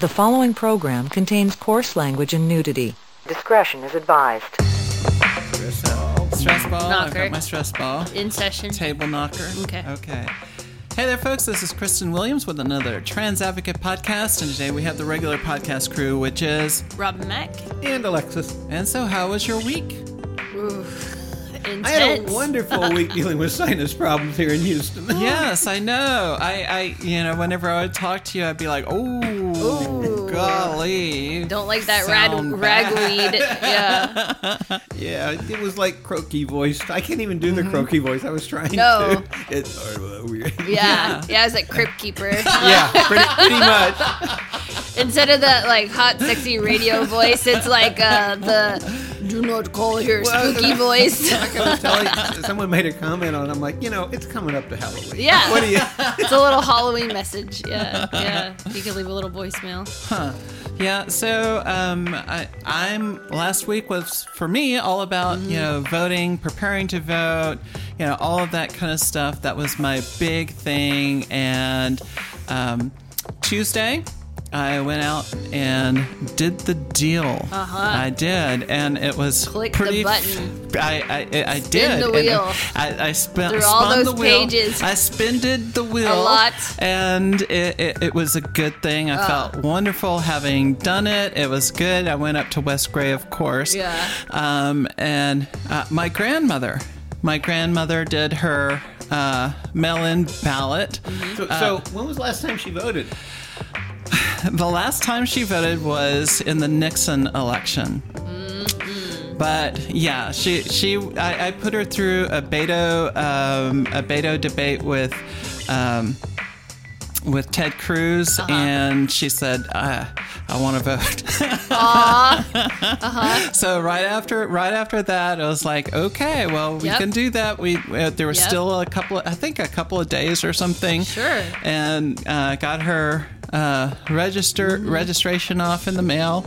The following program contains coarse language and nudity. Discretion is advised. Stress ball. Stress ball. I've got my stress ball. In session. Table knocker. Okay. Okay. Hey there, folks. This is Cristan Williams with another Trans Advocate podcast, and today we have the regular podcast crew, which is. Robin Mack. and Alexis. And so, how was your week? Oof. Intense. I had a wonderful week dealing with sinus problems here in Houston. Yes, I know. I, I, you know, whenever I would talk to you, I'd be like, "Oh, Ooh. golly." Don't like that ragweed. Yeah. Yeah, it was like croaky voice. I can't even do the croaky voice. I was trying No. to. It's uh, weird. Yeah. Yeah, I was like Crypt Keeper. yeah, pretty, pretty much. Instead of that like hot, sexy radio voice, it's like uh, the do not call here Well, spooky voice. Like I was telling, someone made a comment on. I'm like, you know, it's coming up to Halloween. Yeah. What do you? It's a little Halloween message. Yeah. Yeah. You can leave a little voicemail. Huh. Yeah, so um, I, I'm last week was for me all about you know voting, preparing to vote, you know all of that kind of stuff. That was my big thing. And um, Tuesday, I went out and did the deal. Uh-huh. I did, and it was Click pretty. button. I I, I Spin did. the wheel. I, I spun, Through all spun those the wheel. pages. I spinded the wheel a lot. and it, it, it was a good thing. I felt wonderful having done it. It was good. I went up to West Gray, of course. Yeah. Um, and uh, my grandmother, my grandmother did her uh, mail-in ballot. So, so when was the last time she voted? The last time she voted was in the Nixon election. But yeah, she she I, I put her through a Beto um, a Beto debate with um, with Ted Cruz, and she said, uh, "I want to vote." uh-huh. So right after right after that, I was like, "Okay, well, we Yep. can do that." We uh, there was Yep. still a couple, of, I think, a couple of days or something. Sure. And uh, got her uh, register registration off in the mail,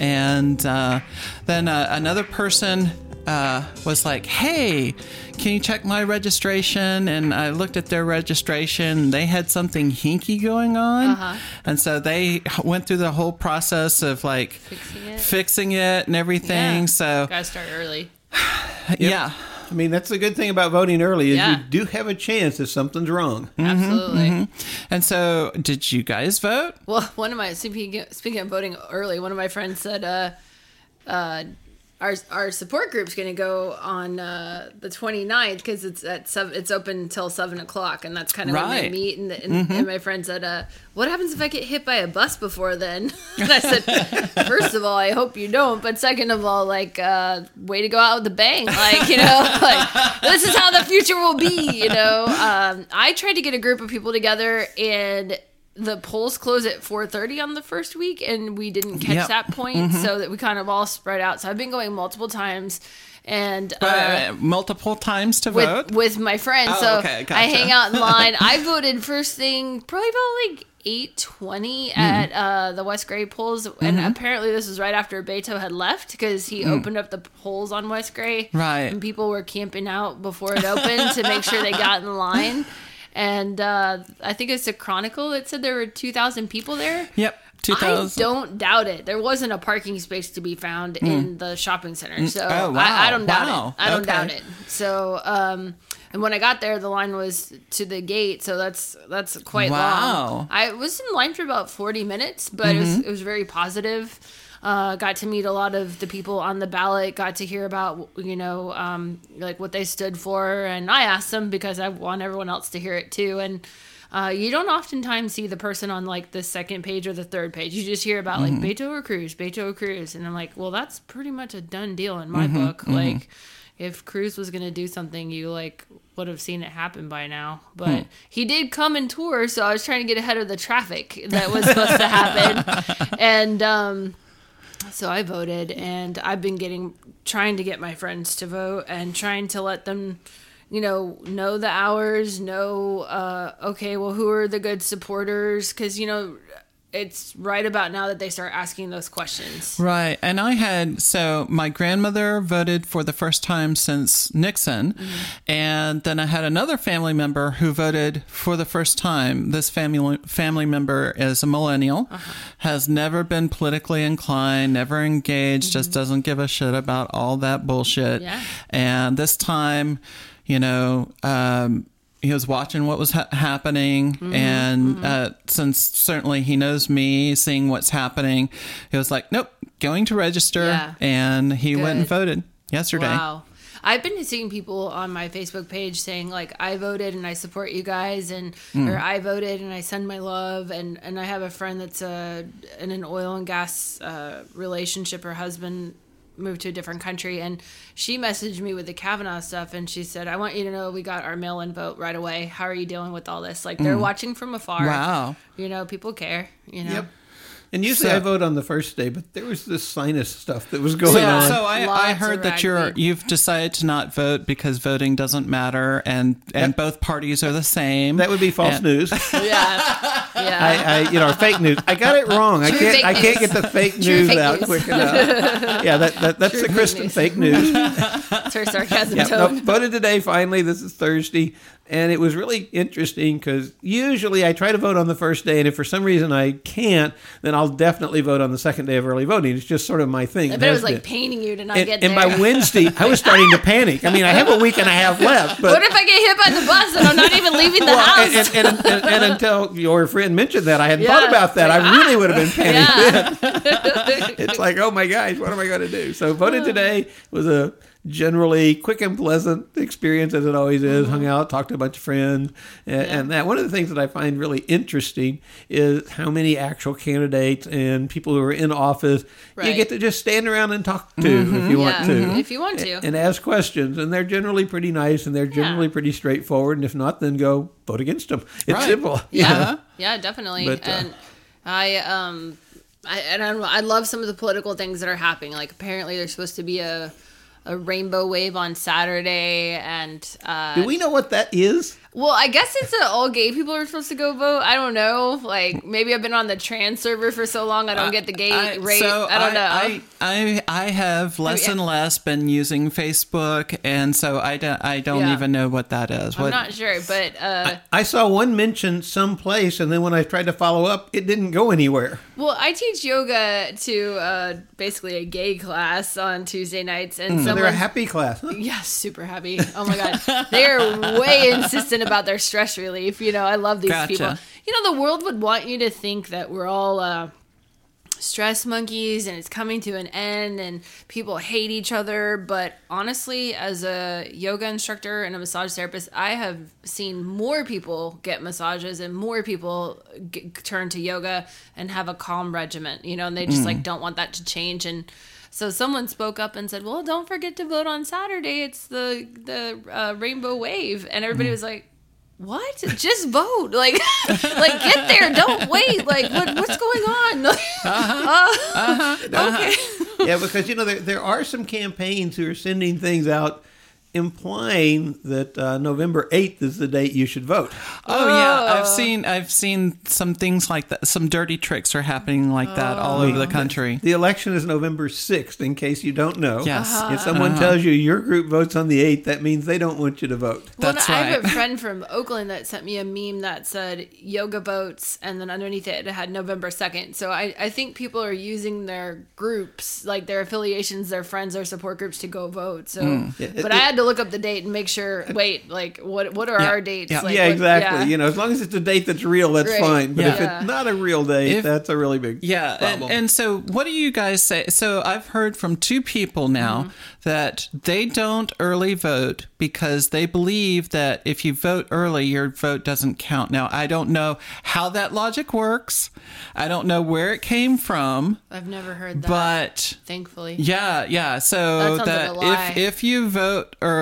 and uh, then uh, another person uh, was like, "Hey, can you check my registration?" And I looked at their registration. They had something hinky going on, Uh-huh. and so they went through the whole process of like Fixing it. fixing it and everything. Yeah. So Gotta start early. yeah, I mean, that's the good thing about voting early is Yeah. you do have a chance if something's wrong. Absolutely. and so did you guys vote? Well, one of my speaking speaking of voting early, one of my friends said, uh, uh, our our support group's going to go on uh, the 29th because it's at seven, it's open until seven o'clock, and that's kind of when they meet. And, and, and my friend said, uh, "What happens if I get hit by a bus before then?" and I said, first of all, I hope you don't, but second of all, like, uh, way to go out with a bang, like you know, like this is how the future will be. You know, um, I tried to get a group of people together and the polls close at 4.30 on the first week and we didn't catch Yep. that point so that we kind of all spread out so i've been going multiple times and uh, Uh, multiple times to with vote. with my friends Oh, so okay, i hang out in line i voted first thing probably about like 820 Hmm. at uh, the west gray polls and Mm-hmm. apparently this was right after beto had left because he opened up the polls on west gray. Right. and people were camping out before it opened to make sure they got in line and uh, I think it's a Chronicle that said there were 2,000 people there. Yep, 2000. I don't doubt it. There wasn't a parking space to be found in the shopping center, so Oh, wow. I, I don't doubt Wow. it. I don't Okay. doubt it. So, um, and when I got there, the line was to the gate, so that's that's quite Wow. long. I was in line for about forty minutes, but it was Mm-hmm. it was very positive. Uh, got to meet a lot of the people on the ballot. Got to hear about you know um, like what they stood for, and I asked them because I want everyone else to hear it too. And uh, you don't oftentimes see the person on like the second page or the third page. You just hear about like Beto or Cruz, Beto or Cruz, and I'm like, well, that's pretty much a done deal in my book. Like, if Cruz was gonna do something, you like would have seen it happen by now. But he did come and tour, so I was trying to get ahead of the traffic that was supposed to happen, and um, so I voted, and I've been getting trying to get my friends to vote and trying to let them, you know, know the hours, know, uh, okay, well, who are the good supporters? Because you know, it's right about now that they start asking those questions. Right. And I had, so my grandmother voted for the first time since Nixon. Mm-hmm. And then I had another family member who voted for the first time. This family, family member is a millennial, uh-huh. has never been politically inclined, never engaged, just mm-hmm. doesn't give a shit about all that bullshit. Yeah. And this time, you know, um, he was watching what was ha- happening, and Uh, since certainly he knows me, seeing what's happening, he was like, "Nope, going to register," Yeah. and he went and voted yesterday. Wow. I've been seeing people on my Facebook page saying like I voted and I support you guys and Mm. or I voted and I send my love and and I have a friend that's uh, in an oil and gas uh, relationship. Her husband moved to a different country and she messaged me with the Kavanaugh stuff and she said I want you to know we got our mail-in vote right away. How are you dealing with all this? Like they're watching from afar. Mm. Wow. You know, people care. You know. Yep. And usually So- I vote on the first day, but there was this sinus stuff that was going Yeah. on. So I, Lots I heard that you're ragweed. you've decided to not vote because voting doesn't matter, and and Yep. both parties are the same. that would be false And- news. Yeah. Yeah. I, I, you know, fake news. I got it wrong. I can't. fake I can't get the fake True news fake out news. quick enough. Yeah, that, that that's True the fake Cristan news. fake news. That's her sarcasm Yeah, no, voted today. Finally, this is Thursday, and it was really interesting because usually I try to vote on the first day, and if for some reason I can't, then I'll definitely vote on the second day of early voting. It's just sort of my thing. I It bet it has was like been. painting you to not And, get and by Wednesday, I was starting to panic. I mean, I have a week and a half left, but what if I get hit by the bus and I'm not even leaving the Well, house? and, and, and, and until your friend mentioned that, I hadn't Yeah. thought about that. I really would have been panicked. yeah. It's like, oh my gosh, what am I going to do? So voted today was a generally quick and pleasant experience as it always is. Hung out, talked to a bunch of friends, and, and that one of the things that I find really interesting is how many actual candidates and people who are in office you get to just stand around and talk to if you want Yeah, to. if you want to. And ask questions, and they're generally pretty nice, and they're generally pretty straightforward. And if not, then go vote against them. It's Right. simple. yeah, yeah, definitely. But, uh, and I um, I and I, don't know, I love some of the political things that are happening. Like apparently there's supposed to be a a rainbow wave on Saturday, and uh, Do we know what that is? Well, I guess it's that all gay people are supposed to go vote. I don't know. Like maybe I've been on the trans server for so long, I don't get the gay I- rate. so I don't know. I, I, I have less you- and less been using Facebook, and so I don't, I don't Yeah. even know what that is. I'm not sure, but uh, I saw one mention someplace, and then when I tried to follow up, it didn't go anywhere. Well, I teach yoga to uh, basically a gay class on Tuesday nights, and So they're a happy class. Huh? yeah, super happy. Oh my god, they are way insistent about their stress relief. You know, I love these Gotcha. people. You know, the world would want you to think that we're all uh, stress monkeys and it's coming to an end and people hate each other. But honestly, as a yoga instructor and a massage therapist, I have seen more people get massages and more people get, turn to yoga and have a calm regiment, you know, and they just like don't want that to change. And so someone spoke up and said, "Well, don't forget to vote on Saturday. It's the the uh, rainbow wave." And everybody was like, "What? Just vote! Like, like get there. Don't wait. Like, what what's going on?" Uh, okay. yeah, because you know there there are some campaigns who are sending things out implying that uh, November eighth is the date you should vote. Oh yeah, I've seen I've seen some things like that. Some dirty tricks are happening like that all over the country. The election is November sixth. In case you don't know, Yes. Uh-huh. If someone tells you your group votes on the eighth, that means they don't want you to vote. Well, That's I have a friend from Oakland that sent me a meme that said yoga votes, and then underneath it, it had November 2nd. So I, I think people are using their groups, like their affiliations, their friends, their support groups to go vote. So, Yeah, but it- I had to look up the date and make sure, wait, like, what what are Yeah, our dates? yeah. Like, yeah, what- exactly. yeah. You know, as long as it's a date that's real, that's Right. fine. But if it's not a real date, If- that's a really big Yeah, and, problem. and so what do you guys say? So I've heard from two people now Mm-hmm. that they don't early vote because they believe that if you vote early, your vote doesn't count. Now I don't know how that logic works. I don't know where it came from, I've never heard that, but thankfully. yeah, yeah. So That sounds like that a lie. if if you vote early,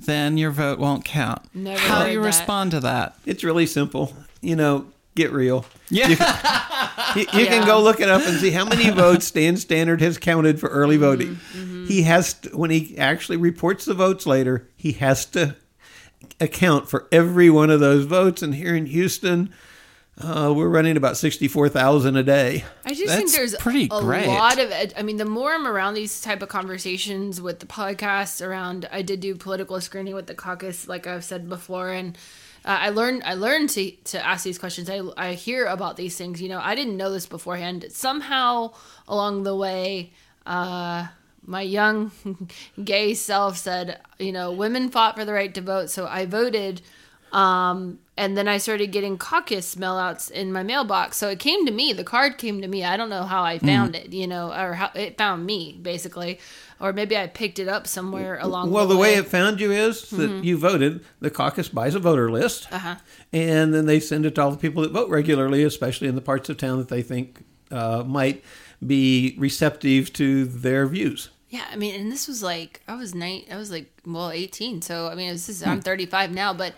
then your vote won't count. Never How do you that. respond to that? it's really simple. You know, get real. Yeah. You, you can Yeah. go look it up and see how many votes Stan Stanart has counted for early mm-hmm. voting. Mm-hmm. He has to, when he actually reports the votes later, he has to account for every one of those votes. And here in Houston, Uh, we're running about 64,000 a day. I just That's think there's pretty a great. lot of ed- I mean the more I'm around these type of conversations with the podcast around I did do political screening with the caucus like I've said before and uh, I learned I learned to to ask these questions. I I hear about these things, you know. I didn't know this beforehand. Somehow along the way uh my young gay self said, you know, women fought for the right to vote, so I voted um, and then I started getting caucus mailouts in my mailbox. So it came to me. The card came to me. I don't know how I Mm. found it, you know, or how it found me basically, or maybe I picked it up somewhere along. Well, the, way. Well, the way it found you is that you voted. The caucus buys a voter list, Uh-huh. and then they send it to all the people that vote regularly, especially in the parts of town that they think uh, might be receptive to their views. Yeah, I mean, and this was like I was nine. I was like well eighteen. So I mean, this is Hmm. I'm 35 now, but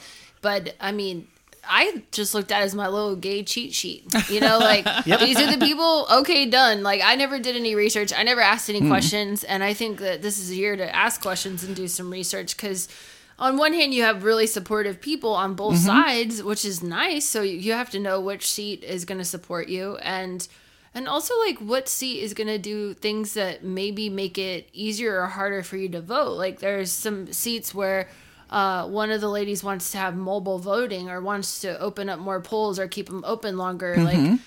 but I mean. I just looked at it as my little gay cheat sheet. You know, like these are the people. Okay, done. Like I never did any research. I never asked any questions, and I think that this is a year to ask questions and do some research because. On one hand, you have really supportive people on both Mm-hmm. sides, which is nice. So you you have to know which seat is going to support you, and and also like what seat is going to do things that maybe make it easier or harder for you to vote like there's some seats where uh, one of the ladies wants to have mobile voting or wants to open up more polls or keep them open longer. Like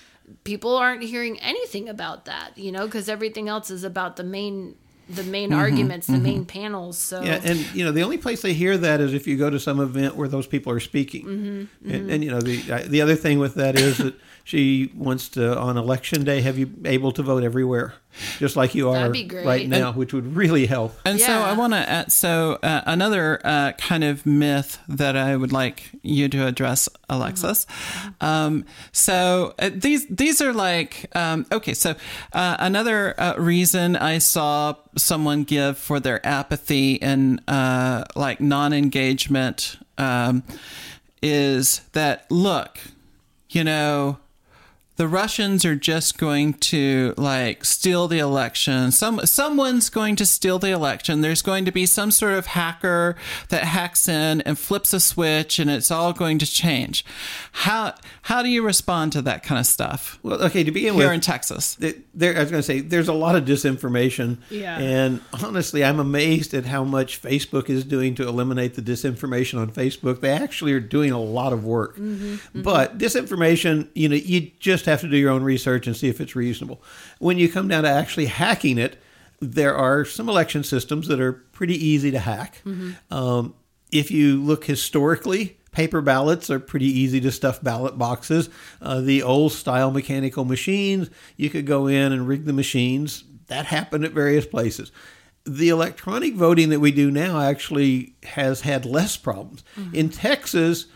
people aren't hearing anything about that you know because everything else is about the main the main arguments the main panels so. Yeah, and you know the only place they hear that is if you go to some event where those people are speaking. Mm-hmm, And, and you know the the other thing with that is that she wants to on election day have you able to vote everywhere, just like you are That'd be great. right now, which would really help. And so I want to add so uh, another uh, kind of myth that I would like you to address, Alexis. Um, so uh, these these are like um, okay. So uh, another uh, reason I saw someone give for their apathy and uh, like non-engagement um, is that look, you know the Russians are just going to like steal the election. Some someone's going to steal the election. There's going to be some sort of hacker that hacks in and flips a switch and it's all going to change. How how do you respond to that kind of stuff Well, okay, to begin here with, in Texas? th- there I was going to say there's a lot of disinformation. Yeah. And honestly, I'm amazed at how much Facebook is doing to eliminate the disinformation on Facebook. They actually are doing a lot of work. Mm-hmm, mm-hmm. But disinformation, you know, you just have to do your own research and see if it's reasonable. When you come down to actually hacking it, there are some election systems that are pretty easy to hack. Um, if you look historically, paper ballots are pretty easy to stuff ballot boxes. Uh, the old style mechanical machines, you could go in and rig the machines. That happened at various places. The electronic voting that we do now actually has had less problems. In Texas,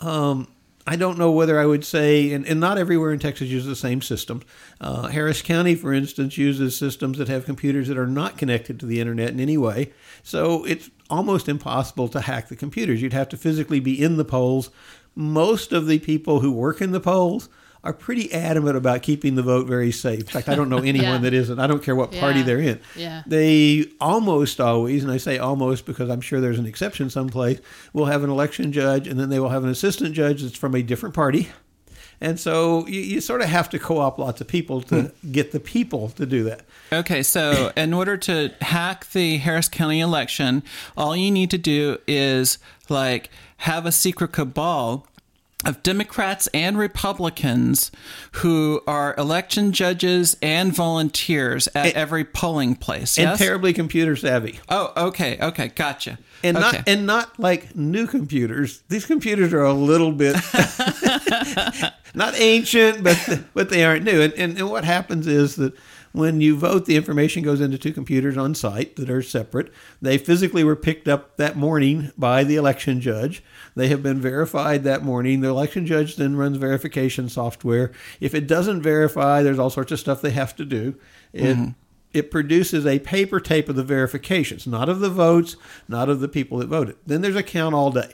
um, I don't know whether I would say, and, and not everywhere in Texas uses the same systems. Uh, Harris County, for instance, uses systems that have computers that are not connected to the internet in any way. So it's almost impossible to hack the computers. You'd have to physically be in the polls. Most of the people who work in the polls are pretty adamant about keeping the vote very safe. In fact, I don't know anyone Yeah. that isn't. I don't care what party Yeah. they're in. Yeah. They almost always, and I say almost because I'm sure there's an exception someplace, will have an election judge and then they will have an assistant judge that's from a different party. And so you, you sort of have to co op lots of people to hmm. get the people to do that. Okay, so in order to hack the Harris County election, all you need to do is like have a secret cabal of Democrats and Republicans who are election judges and volunteers at every polling place. And Yes. terribly computer savvy. oh, okay, okay, gotcha. And okay. not and not like new computers. These computers are a little bit not ancient, but but they aren't new. And, and and what happens is that when you vote, the information goes into two computers on site that are separate. They physically were picked up that morning by the election judge. They have been verified that morning. The election judge then runs verification software. If it doesn't verify, there's all sorts of stuff they have to do. It mm-hmm. it produces a paper tape of the verifications, not of the votes, not of the people that voted. Then there's a count all day.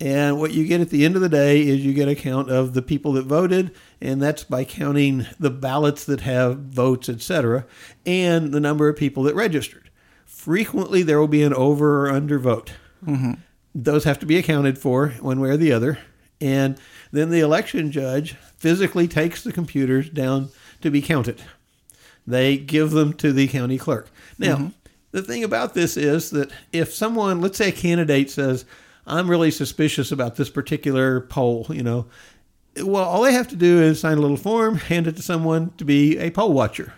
And what you get at the end of the day is you get a count of the people that voted, and that's by counting the ballots that have votes, etc., and the number of people that registered. Frequently, there will be an over or under vote. Mm-hmm. Those have to be accounted for one way or the other. And then the election judge physically takes the computers down to be counted. They give them to the county clerk. Now, mm-hmm. the thing about this is that if someone, let's say a candidate says, I'm really suspicious about this particular poll, you know, well, all they have to do is sign a little form, hand it to someone to be a poll watcher.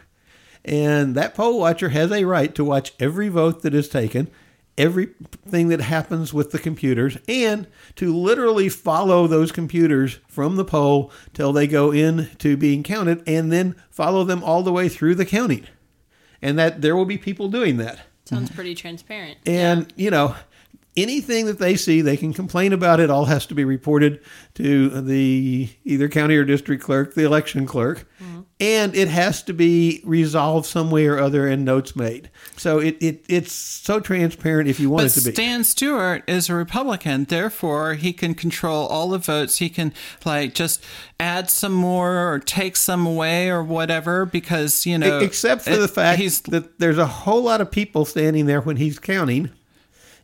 And that poll watcher has a right to watch every vote that is taken, everything that happens with the computers, and to literally follow those computers from the poll till they go in to being counted, and then follow them all the way through the counting. And that there will be people doing that. Sounds pretty transparent. And, you know, anything that they see, they can complain about it. All has to be reported to the either county or district clerk, the election clerk, mm-hmm. and it has to be resolved some way or other and notes made. So it, it it's so transparent if you want But it to be. Stan Stanart is a Republican, therefore he can control all the votes. He can like just add some more or take some away or whatever because you know. Except for it- the fact he's that there's a whole lot of people standing there when he's counting,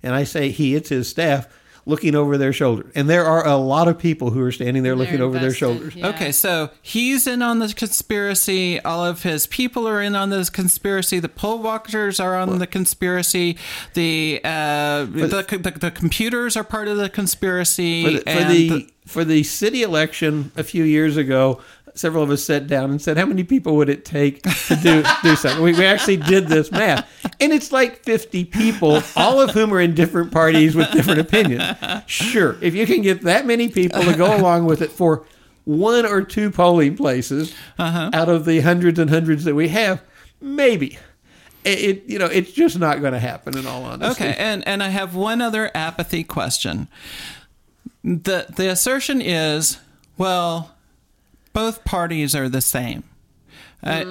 and I say he, it's his staff, looking over their shoulder. And there are a lot of people who are standing there looking They're over their shoulders. yeah. Okay, so he's in on the conspiracy. All of his people are in on this conspiracy. The poll watchers are on the conspiracy. The, uh, the, the the computers are part of the conspiracy. for the, for and the for the city election a few years ago, several of us sat down and said, "How many people would it take to do do something?" We, we actually did this math, and it's like fifty people, all of whom are in different parties with different opinions. Sure, if you can get that many people to go along with it for one or two polling places uh-huh. out of the hundreds and hundreds that we have, maybe. It you know it's just not going to happen in all honesty. Okay, and and I have one other apathy question. The the assertion is, well, both parties are the same. Uh,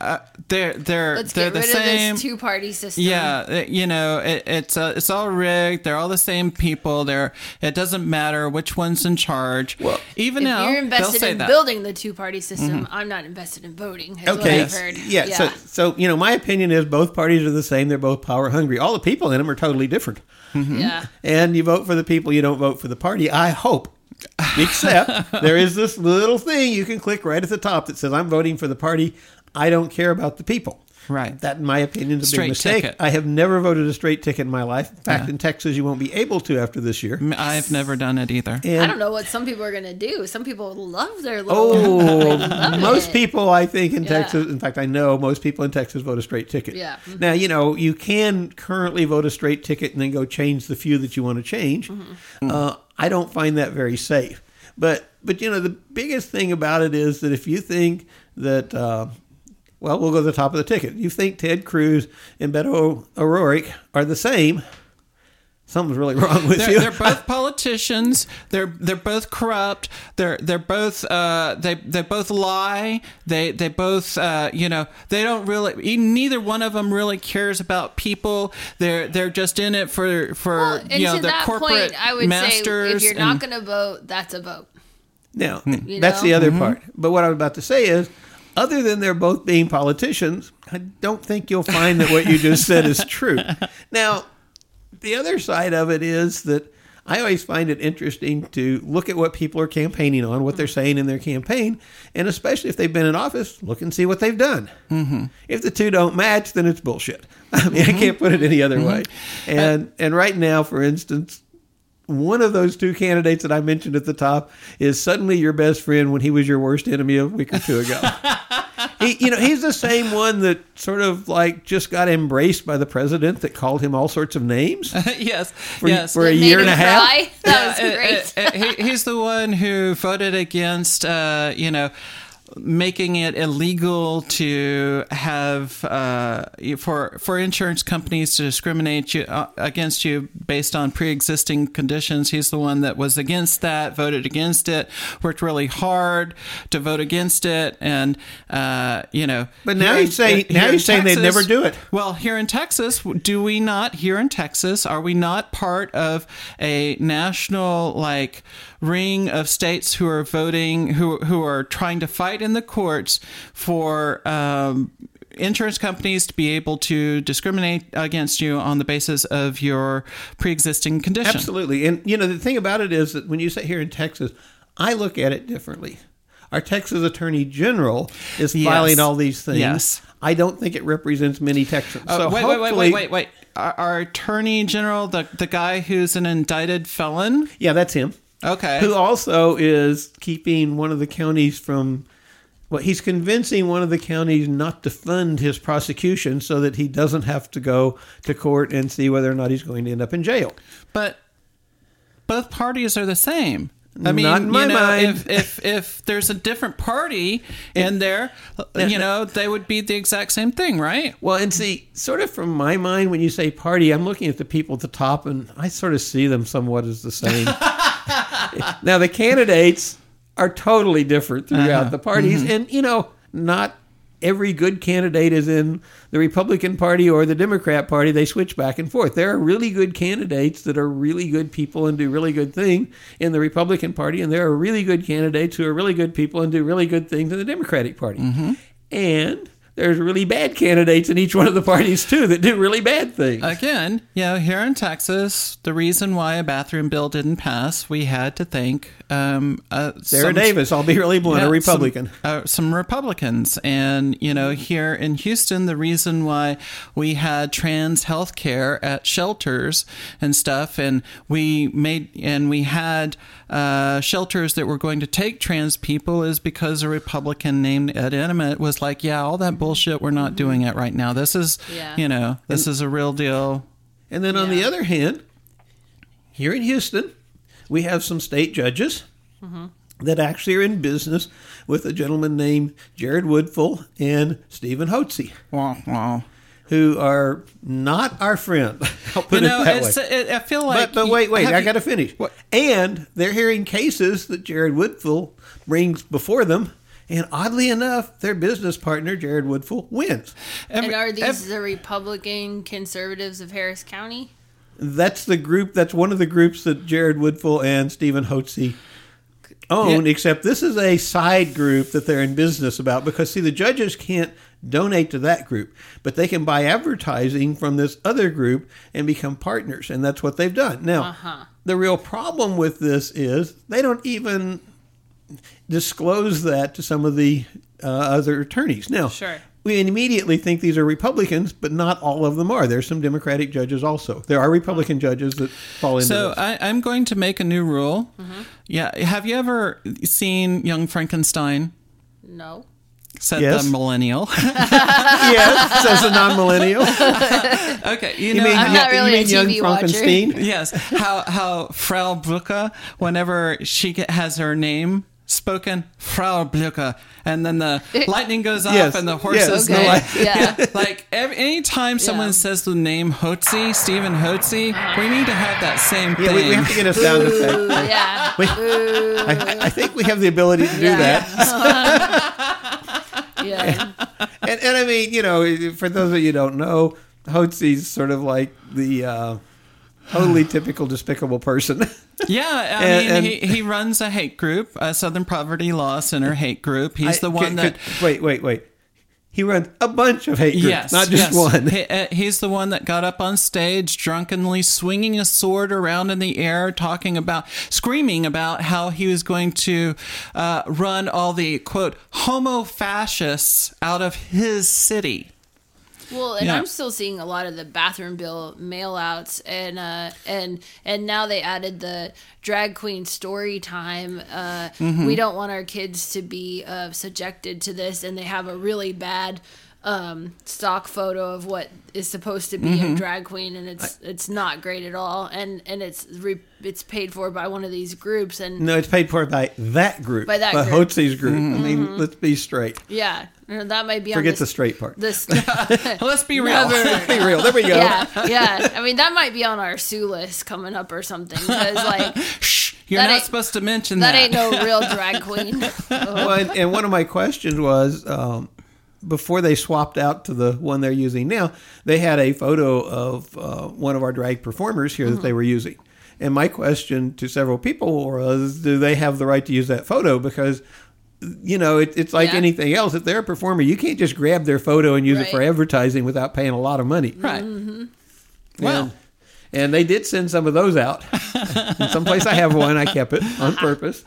uh, they're they're Mm-hmm. Let's they're get the rid same. two-party system. Yeah, it- you know, it, it's uh, it's all rigged. They're all the same people. They're it doesn't matter which one's in charge. Well, even If now you're invested say in that. building the two-party system, I'm not invested in voting. Is Okay. what I've heard. Yeah, So, so you know, my opinion is both parties are the same. They're both power hungry. All the people in them are totally different. yeah. And you vote for the people. You don't vote for the party. I hope. Except there is this little thing you can click right at the top that says, "I'm voting for the party. I don't care about the people." Right. That, in my opinion, is a Straight big mistake. ticket. I have never voted a straight ticket in my life. In fact, in Texas, you won't be able to after this year. I've never done it either. I don't know what some people are going to do. Some people love their little. Oh, love most it. people, I think, in Yeah. Texas, in fact, I know most people in Texas vote a straight ticket. Yeah. Mhm. Now, you know, you can currently vote a straight ticket and then go change the few that you want to change. Mm-hmm. Uh, I don't find that very safe. But, but you know, the biggest thing about it is that if you think that, uh, well, we'll go to the top of the ticket. You think Ted Cruz and Beto O'Rourke are the same? Something's really wrong with They're, you. they're both politicians. They're they're both corrupt. They're they're both uh, they they both lie. They they both uh, you know they don't really. e- Neither one of them really cares about people. They're they're just in it for for Well, you know to their corporate point, I would masters. say if you're and- not going to vote, that's a vote. Now, You that's the other part. But what I'm about to say is, other than they're both being politicians, I don't think you'll find that what you just said is true. Now, the other side of it is that I always find it interesting to look at what people are campaigning on, what they're saying in their campaign, and especially if they've been in office, look and see what they've done. Mm-hmm. If the two don't match, then it's bullshit. I mean, I can't put it any other way. And and right now, for instance, one of those two candidates that I mentioned at the top is suddenly your best friend when he was your worst enemy a week or two ago. he, you know, he's the same one that sort of like just got embraced by the president that called him all sorts of names yes for, yes. for a year and a him half. That was Uh, great. uh, uh, he, he's the one who voted against, uh, you know, making it illegal to have uh, for for insurance companies to discriminate you uh, against you based on pre-existing conditions. He's the one that was against that, voted against it, worked really hard to vote against it, and uh, you know. But now you say- now you're in saying they'd never do it. well, here in Texas, do we not? Here in Texas, are we not part of a national like ring of states who are voting, who who are trying to fight in the courts for? Um, Insurance companies to be able to discriminate against you on the basis of your pre-existing condition. Absolutely. And, you know, the thing about it is that when you sit here in Texas, I look at it differently. our Texas Attorney General is Yes. filing all these things. Yes. I don't think it represents many Texans. Uh, so wait, wait, wait, wait, wait, wait. Our, our attorney general, the the guy who's an indicted felon. Yeah, that's him. Okay. Who also is keeping one of the counties from. Well, he's convincing one of the counties not to fund his prosecution so that he doesn't have to go to court and see whether or not he's going to end up in jail. But both parties are the same. I mean, Not in my you know, mind. if if if there's a different party in there, you know, they would be the exact same thing, right? Well, and see, sort of from my mind, when you say party, I'm looking at the people at the top, and I sort of see them somewhat as the same. now, the candidates are totally different throughout uh-huh. the parties, mm-hmm. and you know, not every good candidate is in the Republican Party or the Democrat Party. They switch back and forth. There are really good candidates that are really good people and do really good things in the Republican Party, and there are really good candidates who are really good people and do really good things in the Democratic Party. Mm-hmm. And there's really bad candidates in each one of the parties too that do really bad things. Again, you know, here in Texas, the reason why a bathroom bill didn't pass, we had to thank um, uh, Sarah some- Davis, I'll be really blunt, Yeah, a Republican. Some, uh, some Republicans. And, you know, here in Houston, the reason why we had trans health care at shelters and stuff, and we made, and we had uh, shelters that were going to take trans people is because a Republican named Ed Emmett was like, yeah, all that bullshit, we're not doing it right now. This is, Yeah. you know, this is a real deal. And then on the other hand, here in Houston, we have some state judges that actually are in business with a gentleman named Jared Woodfill and Steven Hotze, Wow, wow. Who are not our friend. I'll put You know, it that it's, way. it, I feel like. but, but wait, wait, I got to finish. What? And they're hearing cases that Jared Woodfill brings before them. And oddly enough, their business partner, Jared Woodfill, wins. And every- are these ev- the Republican conservatives of Harris County? That's the group. That's one of the groups that Jared Woodfill and Steven Hotze own. Yeah. Except this is a side group that they're in business about because see, the judges can't donate to that group, but they can buy advertising from this other group and become partners, and that's what they've done. Now, Uh-huh. the real problem with this is they don't even disclose that to some of the uh, other attorneys. Now, Sure. we immediately think these are Republicans, but not all of them are. There's some Democratic judges also. There are Republican judges that fall into So this. I, I'm going to make a new rule. Yeah, have you ever seen Young Frankenstein? No. Said Yes. the millennial. yes, says a non-millennial. okay, you You know, mean, I'm not really you a mean young TV watcher. Frankenstein? yes, how how Frau Blucher, whenever she has her name spoken, Frau Blucher, and then the lightning goes off Yes, and the yes, horses the Okay. light- yeah. like every, anytime someone Yeah. says the name Hotze, Steven Hotze, we need to have that same Yeah, thing. we, we have to get a sound effect. Yeah. We- I, I think we have the ability to do Yeah. that. Yeah. And, and I mean, you know, for those of you who don't know, Hotze's sort of like the uh, totally typical despicable person. Yeah, I And- mean, and- he, he runs a hate group, a Southern Poverty Law Center hate group. He's the one could- that. could- wait, wait, wait. He runs a bunch of hate groups, Yes, not just yes. one. He- uh, he's the one that got up on stage drunkenly swinging a sword around in the air, talking about, screaming about how he was going to uh, run all the quote homo fascists out of his city. Well, and Yeah. I'm still seeing a lot of the bathroom bill mail outs and uh and and now they added the drag queen story time. Uh Mm-hmm. we don't want our kids to be uh subjected to this and they have a really bad um stock photo of what is supposed to be Mm-hmm. a drag queen and it's it's not great at all and and it's re- it's paid for by one of these groups and No, it's paid for by that group, By that by group. Hotze's group. Mm-hmm. I mean, let's be straight. yeah that might be on Forget this, the straight part. this Let's be real. Let's be real. There we go. yeah yeah i mean that might be on our sue list coming up or something because like Shh, you're That not supposed to mention that that. ain't no real drag queen Well, and, and one of my questions was um, before they swapped out to the one they're using now, they had a photo of uh, one of our drag performers here that Mm-hmm. they were using. And my question to several people was, do they have the right to use that photo? Because you know, it, it's like Yeah. anything else. If they're a performer, you can't just grab their photo and use it for advertising without paying a lot of money. Right. Mm-hmm. Well, And, and they did send some of those out. In some place I have one. I kept it on purpose.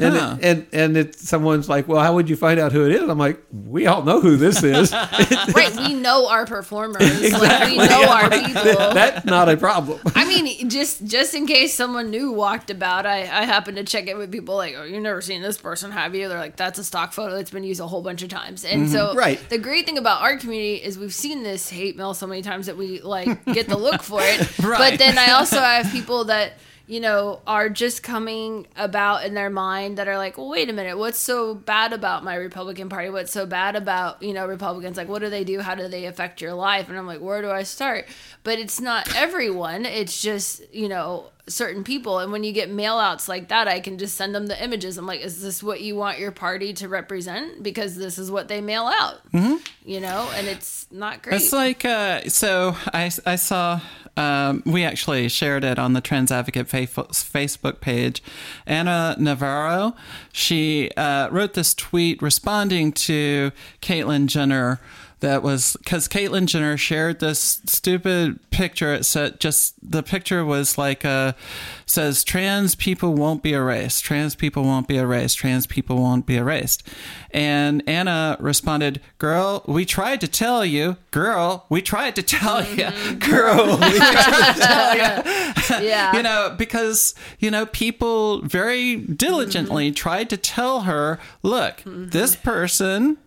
And Huh. it, and and it's someone's like, well, how would you find out who it is? I'm like, we all know who this is. right, we know our performers. Like we know our people. That's not a problem. I mean, just just in case someone new walked about, I I happen to check in with people like, oh, you've never seen this person, have you? They're like, that's a stock photo that's been used a whole bunch of times. And so, Mm-hmm. Right. the great thing about our community is we've seen this hate mail so many times that we like get the look for it. Right. But then I also have people that you know are just coming about in their mind that are like, well, wait a minute, what's so bad about my Republican Party? What's so bad about you know Republicans? Like, what do they do? How do they affect your life? And I'm like, where do I start? But it's not everyone. It's just you know certain people and when you get mail outs like that i can just send them the images i'm like is this what you want your party to represent because this is what they mail out you know and it's not great It's like uh, so. I I saw. Um, we actually shared it on the Trans Advocate Facebook page. Ana Navarro, she uh, wrote this tweet responding to Caitlyn Jenner. That was because Caitlyn Jenner shared this stupid picture. It said just the picture was like uh says trans people won't be erased. Trans people won't be erased. Trans people won't be erased. And Ana responded, "Girl, we tried to tell you. Girl, we tried to tell you. Girl, we tried to tell you." yeah you know, because, you know, people very diligently tried to tell her, look, this person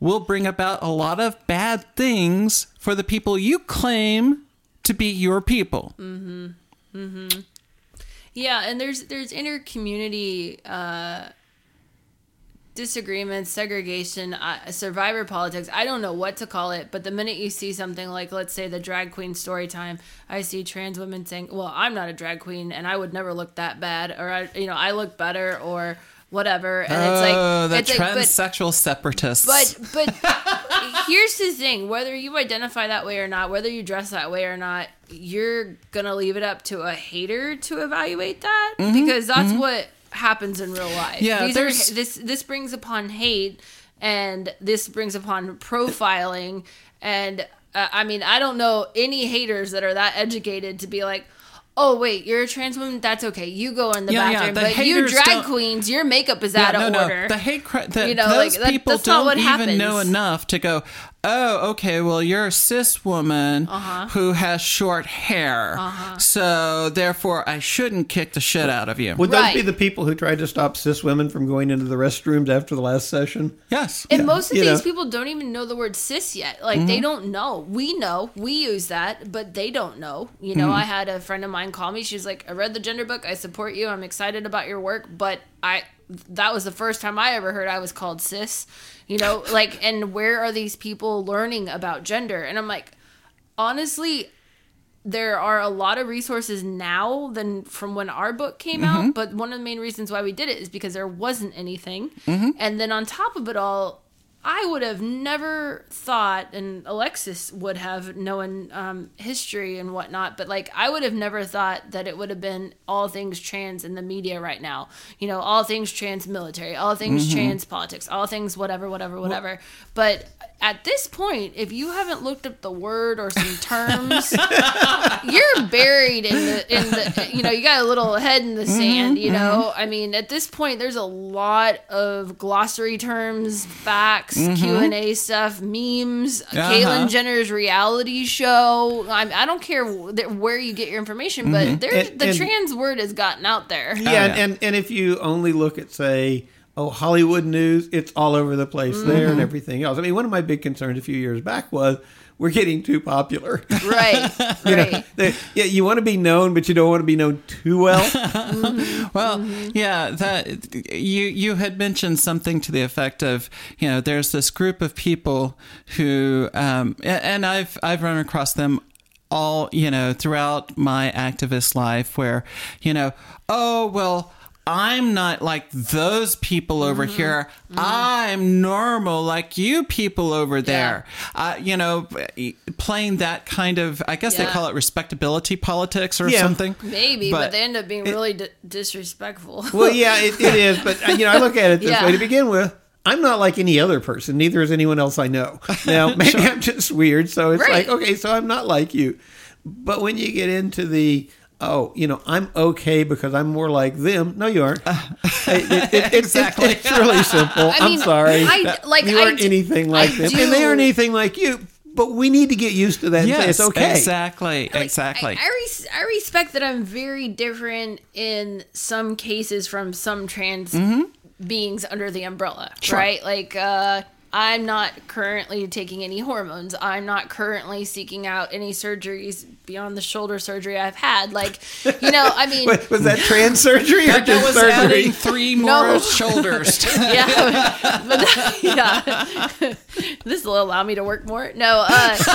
will bring about a lot of bad things for the people you claim to be your people. Yeah, and there's there's inter community uh, disagreements, segregation, uh, survivor politics. I don't know what to call it, but the minute you see something like, let's say, the drag queen story time, I see trans women saying, "Well, I'm not a drag queen, and I would never look that bad," or I, you know, I look better, or whatever. And it's like, oh, the it's like, but- transsexual separatists. but but here's the thing: whether you identify that way or not, whether you dress that way or not, you're gonna leave it up to a hater to evaluate that because that's what happens in real life. Mm-hmm. Yeah, These are, this this brings upon hate, and this brings upon profiling, and uh, I mean, I don't know any haters that are that educated to be like. Oh wait, you're a trans woman. That's okay. You go in the Yeah, yeah, bathroom, the but you drag don't- queens, your makeup is Yeah, out of no, order. The hate crime. The, You know, those like, that- people that's don't even know enough to go. Oh, okay. Well, you're a cis woman Uh-huh. who has short hair, so therefore I shouldn't kick the shit out of you. Would those be the people who tried to stop cis women from going into the restrooms after the last session? yes. And most of you these know. people don't even know the word cis yet. Like Mm-hmm. they don't know. We know. We use that, but they don't know. You Mm-hmm. know, I had a friend of mine call me. She's like, "I read the gender book. I support you. I'm excited about your work, but I that was the first time I ever heard I was called cis." You know, like and where are these people learning about gender? And I'm like, honestly, there are a lot of resources now than from when our book came Mm-hmm. out but one of the main reasons why we did it is because there wasn't anything Mm-hmm. and then on top of it all i would have never thought and alexis would have known um, history and whatnot but like i would have never thought that it would have been all things trans in the media right now you know all things trans military all things Mm-hmm. trans politics all things whatever whatever whatever but at this point if you haven't looked up the word or some terms you're buried in the in the you know you got a little head in the mm-hmm, sand you know? Mm-hmm. i mean at this point there's a lot of glossary terms facts mm-hmm. q&a stuff memes uh-huh. caitlyn jenner's reality show. I, I don't care wh- where you get your information but there And- the and- trans word has gotten out there. Yeah, oh, yeah. And, and and if you only look at say, oh Hollywood news, it's all over the place there and everything else. I mean, one of my big concerns a few years back was we're getting too popular. right You know, right the- yeah, you want to be known, but you don't want to be known too well. Well, Mm-hmm. yeah, that you you had mentioned something to the effect of you know there's this group of people who um, and I've I've run across them all you know throughout my activist life where you know oh well. I'm not like those people over Mm-hmm. here. I'm normal like you people over there. Uh, you know, playing that kind of, I guess they call it respectability politics or Yeah. something. maybe but, But they end up being really di- disrespectful well, yeah, it, it is, but uh, you know, I look at it this Yeah. way to begin with. I'm not like any other person. Neither is anyone else I know. Now, maybe I'm just weird, so it's Right. like, okay, so I'm not like you. But when you get into the oh, you know, I'm okay because I'm more like them. No, you aren't. It- it- it- it's- Exactly. It's, really simple. I I'm mean, sorry. I- like, you aren't d- anything like I them, and they aren't anything like you. But we need to get used to that and say Yes, it's okay. exactly, Like, exactly. I, I, res- I respect that I'm very different in some cases from some trans beings under the umbrella, right? Like, uh, I'm not currently taking any hormones. I'm not currently seeking out any surgeries beyond the shoulder surgery I've had. Like, you know, I mean, Wait, was that trans surgery or that just was surgery? adding three more No. shoulders. yeah, but yeah, this will allow me to work more. No, uh, but,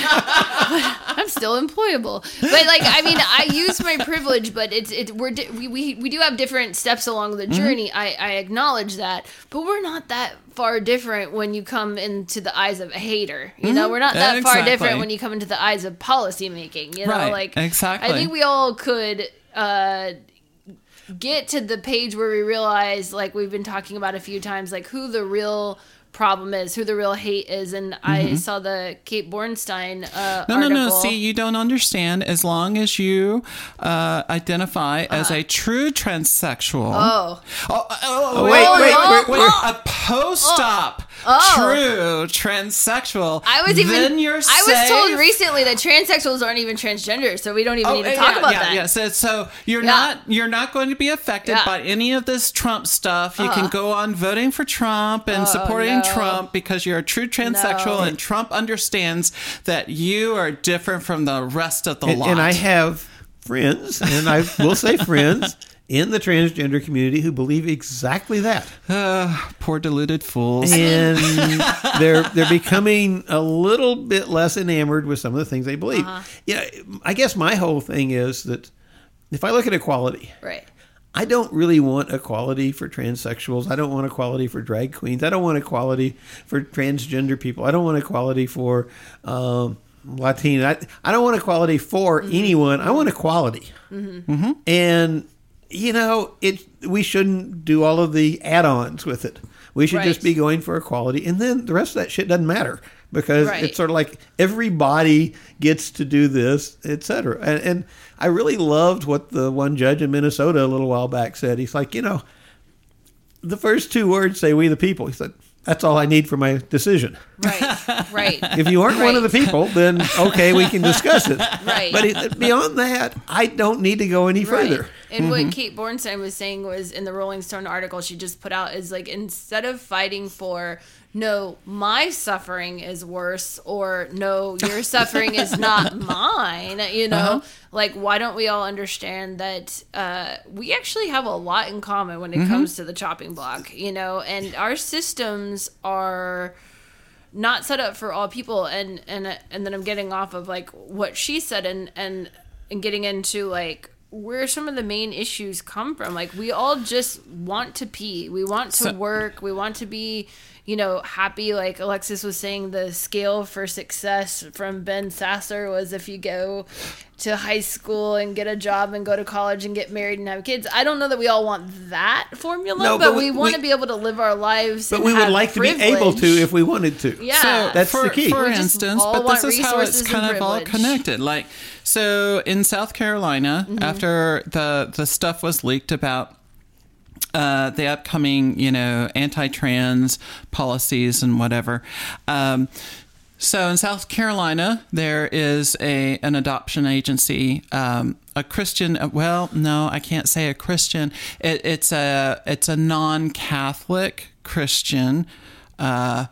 but I'm still employable. But like, I mean, I use my privilege, but it's it we're di- we, we we do have different steps along the journey. I I acknowledge that, but we're not that far different when you come into the eyes of a hater. You know, we're not that far different when you come into the eyes of policymaking. You know, Right, like exactly. I think we all could. uh get to the page where we realize like we've been talking about a few times like who the real problem is who the real hate is and i saw the kate bornstein uh Mm-hmm. No, no, no. See, you don't understand. As long as you uh, identify as a true transsexual. oh Oh, oh, oh, wait, Oh, wait, oh, wait, wait. A post-op Oh. true transsexual. i was even Then you're i was told recently that transsexuals aren't even transgender so we don't even Oh, need to yeah, talk about yeah, that Yeah, so, so you're Yeah. not you're not going to be affected Yeah. by any of this Trump stuff. You can uh-huh. go on voting for Trump and Oh, supporting no. Trump because you're a true transsexual No. and Trump understands that you are different from the rest of the and, lot. and I have friends, and I will say friends in the transgender community who believe exactly that. Poor deluded fools. and they're they're becoming a little bit less enamored with some of the things they believe. Uh-huh. Yeah, I guess my whole thing is that if I look at equality, right I don't really want equality for transsexuals. I don't want equality for drag queens. I don't want equality for transgender people. I don't want equality for um, Latino. I, I don't want equality for anyone. I want equality. And you know, it we shouldn't do all of the add-ons with it. We should just be going for equality, and then the rest of that shit doesn't matter because Right. it's sort of like everybody gets to do this, etc. And, and I really loved what the one judge in Minnesota a little while back said. He's like, you know, the first two words say "we the people." He said, "That's all I need for my decision." right right If you aren't one of the people, then okay, we can discuss it. Right. But it, beyond that, I don't need to go any further. Right. And what mm-hmm. Kate Bornstein was saying was in the Rolling Stone article she just put out is like instead of fighting for no, my suffering is worse or no, your suffering is not mine, you know? Like why don't we all understand that uh, we actually have a lot in common when it comes to the chopping block, you know? And our systems are not set up for all people and and and then I'm getting off of like what she said and and and getting into like where some of the main issues come from. Like we all just want to pee. We want to So- work. We want to be you know happy like Alexis was saying the scale for success from Ben Sasser was if you go to high school and get a job and go to college and get married and have kids I don't know that we all want that formula No, but, but we, we- want to be able to live our lives But and we would have like to be able to if we wanted to. Yeah. So That's for, the key. For instance, but this is how it's kind of all connected. Like, so in South Carolina, Mm-hmm. after the the stuff was leaked about uh, the upcoming, you know, anti-trans policies and whatever. Um, so in South Carolina, there is a an adoption agency, um, a Christian. uh, Well, no, I can't say a Christian. It, it's a it's a non-Catholic Christian. Uh,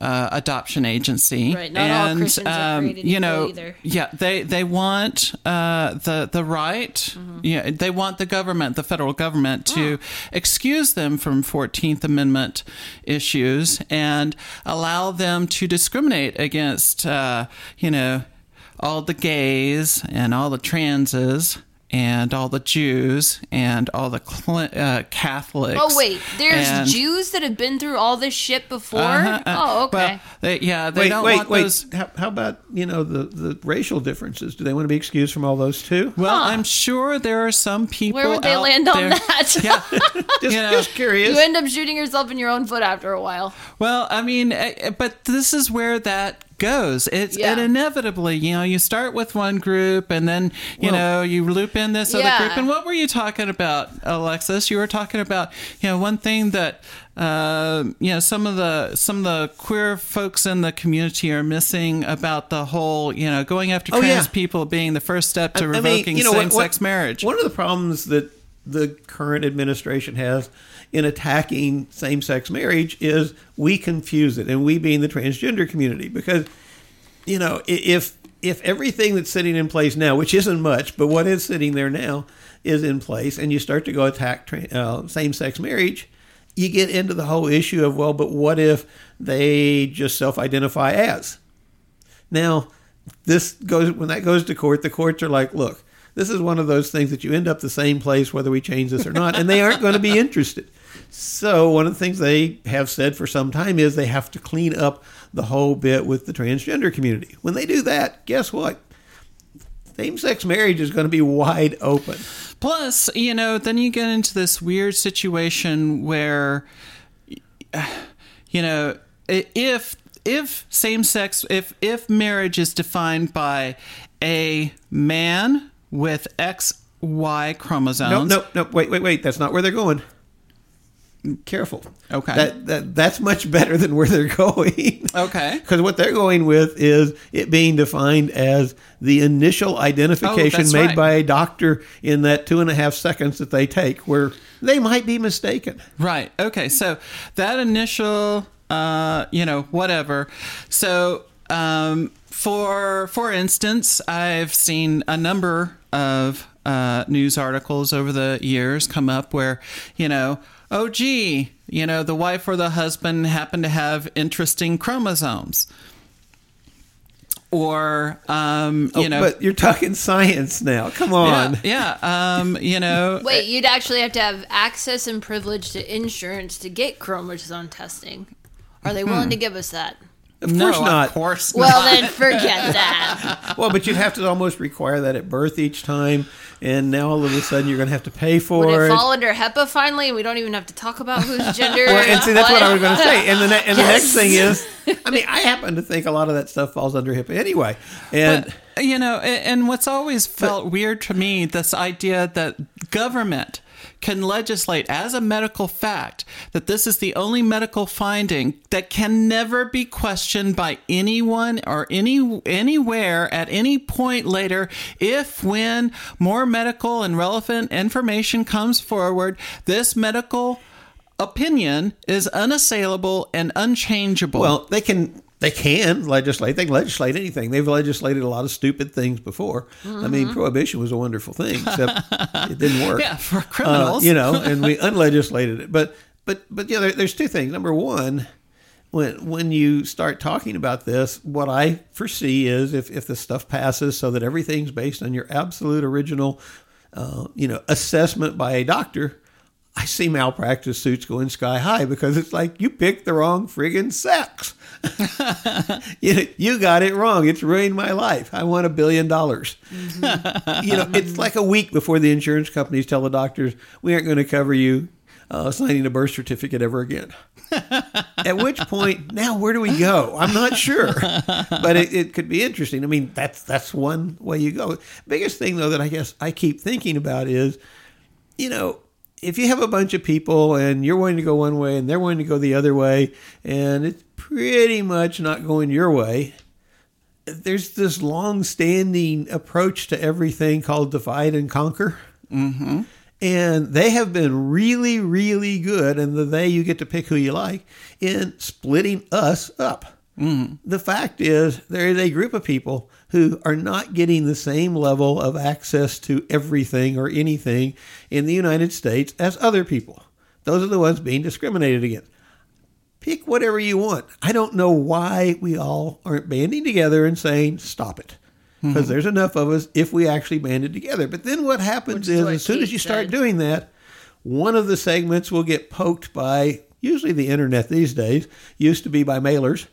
uh, adoption agency, Right, not all Christians are created you equal know, either. yeah, they they want uh, the the right. Mm-hmm. Yeah, they want the government, the federal government, to excuse them from Fourteenth Amendment issues and allow them to discriminate against, uh, you know, all the gays and all the transes. And all the Jews and all the cl- uh, Catholics. Oh wait, there's and- Jews that have been through all this shit before. Uh-huh, uh, oh, okay. Well, they, yeah, they wait, don't wait, want wait. those. How, how about you know the the racial differences? Do they want to be excused from all those too? Well, I'm sure there are some people. Where would they out land on there- that? Yeah. just, you know, just curious. you end up shooting yourself in your own foot after a while. Well, I mean, eh, eh, but this is where that goes. It's Yeah. it inevitably, you know, you start with one group and then, you know, you loop in this other group. And what were you talking about, Alexis? You were talking about, you know, one thing that uh, you know some of the some of the queer folks in the community are missing about the whole, you know, going after Oh, trans yeah. people being the first step to I- I mean, revoking you know, what- same-sex what- marriage. One of the problems that the current administration has in attacking same sex marriage is we confuse it, and we being the transgender community, because you know if if everything that's sitting in place now, which isn't much, but what is sitting there now is in place, and you start to go attack uh, same sex marriage, you get into the whole issue of well, but what if they just self identify as? Now, this goes when that goes to court. The courts are like, look, this is one of those things that you end up the same place whether we change this or not, and they aren't going to be interested. So one of the things they have said for some time is they have to clean up the whole bit with the transgender community. When they do that, guess what? Same-sex marriage is going to be wide open. Plus, you know, then you get into this weird situation where, you know, if if same sex if if marriage is defined by a man with X Y chromosomes. No, no, no. Wait, wait, wait. That's not where they're going. Careful. Okay. That, that that's much better than where they're going. Okay. Because what they're going with is it being defined as the initial identification Oh, made right. by a doctor in that two and a half seconds that they take, where they might be mistaken. Right. Okay. So that initial, uh, you know, whatever. So, um, for for instance, I've seen a number of uh, news articles over the years come up where, you know, oh gee, you know, the wife or the husband happen to have interesting chromosomes. Or, um, you Oh, know, but you're talking science now. Come on. yeah, yeah, um, you know, Wait, you'd actually have to have access and privilege to insurance to get chromosome testing. Are they willing to give us that? Of no, course not. Of course Well, then forget that. Well, but you'd have to almost require that at birth each time, and now all of a sudden you're going to have to pay for Would it it. fall under HIPAA finally, and we don't even have to talk about whose gender? Well, and see, that's what I was going to say. And the ne- and the Yes. next thing is, I mean, I happen to think a lot of that stuff falls under HIPAA anyway. And But, you know, a- and what's always felt weird to me, this idea that government can legislate as a medical fact that this is the only medical finding that can never be questioned by anyone or any anywhere at any point later if when more medical and relevant information comes forward this medical opinion is unassailable and unchangeable. Well, they can they can legislate. They can legislate anything. They've legislated a lot of stupid things before. I mean, prohibition was a wonderful thing, except it didn't work. yeah for Uh, criminals you know, and we unlegislated it. But but but yeah, there, there's two things. Number one, when when you start talking about this, what I foresee is if if the stuff passes, so that everything's based on your absolute original, uh, you know, assessment by a doctor. I see malpractice suits going sky high because it's like you picked the wrong friggin' sex. you, you got it wrong. It's ruined my life. I want a billion dollars. you know, it's like a week before the insurance companies tell the doctors, we aren't going to cover you uh, signing a birth certificate ever again. At which point, now where do we go? I'm not sure, but it, it could be interesting. I mean, that's that's one way you go. Biggest thing though that I guess I keep thinking about is, you know, if you have a bunch of people and you're wanting to go one way and they're wanting to go the other way, and it's pretty much not going your way, there's this long-standing approach to everything called divide and conquer. Mm-hmm. And they have been really, really good, and the they you get to pick who you like in splitting us up. The fact is, there is a group of people who are not getting the same level of access to everything or anything in the United States as other people. Those are the ones being discriminated against pick whatever you want. I don't know why we all aren't banding together and saying, stop it. Because there's enough of us if we actually banded together. But then what happens is is, as soon as you start doing that, one of the segments will get poked by usually the internet these days, used to be by mailers,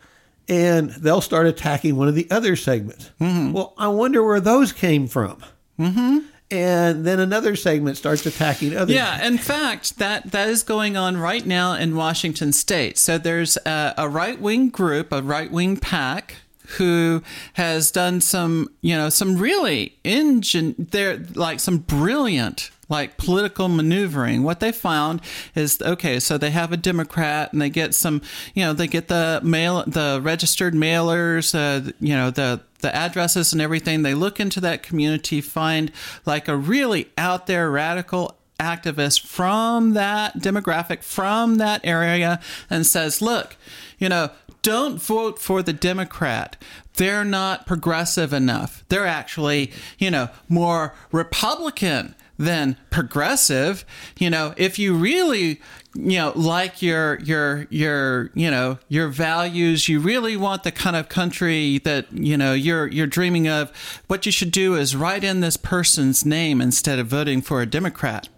and they'll start attacking one of the other segments. Well, I wonder where those came from. Mm-hmm. And then another segment starts attacking others. Yeah, in fact, that that is going on right now in Washington State. So there's a, a right wing group, a right wing PAC, who has done some, you know, some really engine, they're like some brilliant like political maneuvering. What they found is okay, so they have a Democrat and they get some, you know, they get the mail, the registered mailers, uh, you know, the the addresses and everything. They look into that community, find like a really out there radical activist from that demographic, from that area, and says, look, you know, don't vote for the Democrat. They're not progressive enough. They're actually, you know, more Republican than progressive. You know, if you really, you know, like your your your you know your values, you really want the kind of country that you know you're you're dreaming of. What you should do is write in this person's name instead of voting for a Democrat.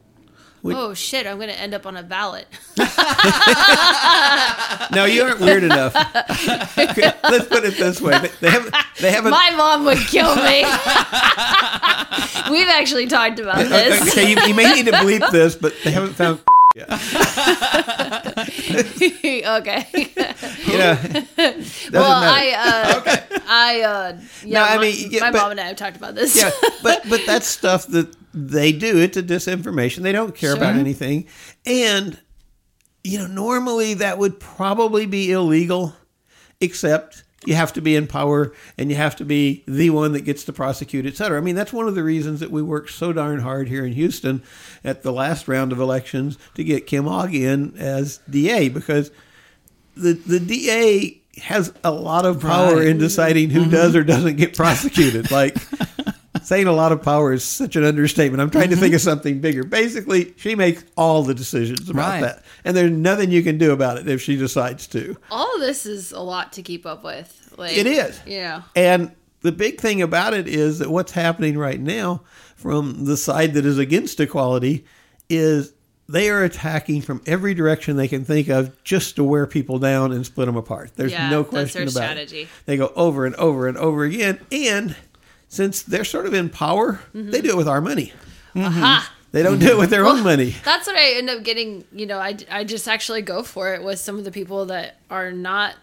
Oh shit! I'm gonna end up on a ballot. No, you aren't weird enough. Let's put it this way: they, haven't. They haven't. My mom would kill me. We've actually talked about this. okay, you, you may need to bleep this, but they haven't found. okay. Yeah. Well, matter. I, uh, okay. I, uh, yeah, No, I my, mean, yeah, my but- mom and I have talked about this. yeah, but but that's stuff that they do. It's a disinformation. They don't care about anything, and you know, normally that would probably be illegal, except you have to be in power and you have to be the one that gets to prosecute, et cetera. I mean, that's one of the reasons that we worked so darn hard here in Houston at the last round of elections to get Kim Ogg in as DA because the the DA has a lot of power Right. in deciding who mm-hmm. does or doesn't get prosecuted. Like saying a lot of power is such an understatement. I'm trying to think mm-hmm. of something bigger. Basically, she makes all the decisions about Right. that, and there's nothing you can do about it if she decides to. All of this is a lot to keep up with. Like It is. Yeah. And the big thing about it is that what's happening right now from the side that is against equality is they are attacking from every direction they can think of just to wear people down and split them apart. There's Yeah, no that's question their about strategy. it. They go over and over and over again. And since they're sort of in power, Mm-hmm. they do it with our money. Aha. They don't do it with their own money. That's what I end up getting. You know, I, I just actually go for it with some of the people that are not,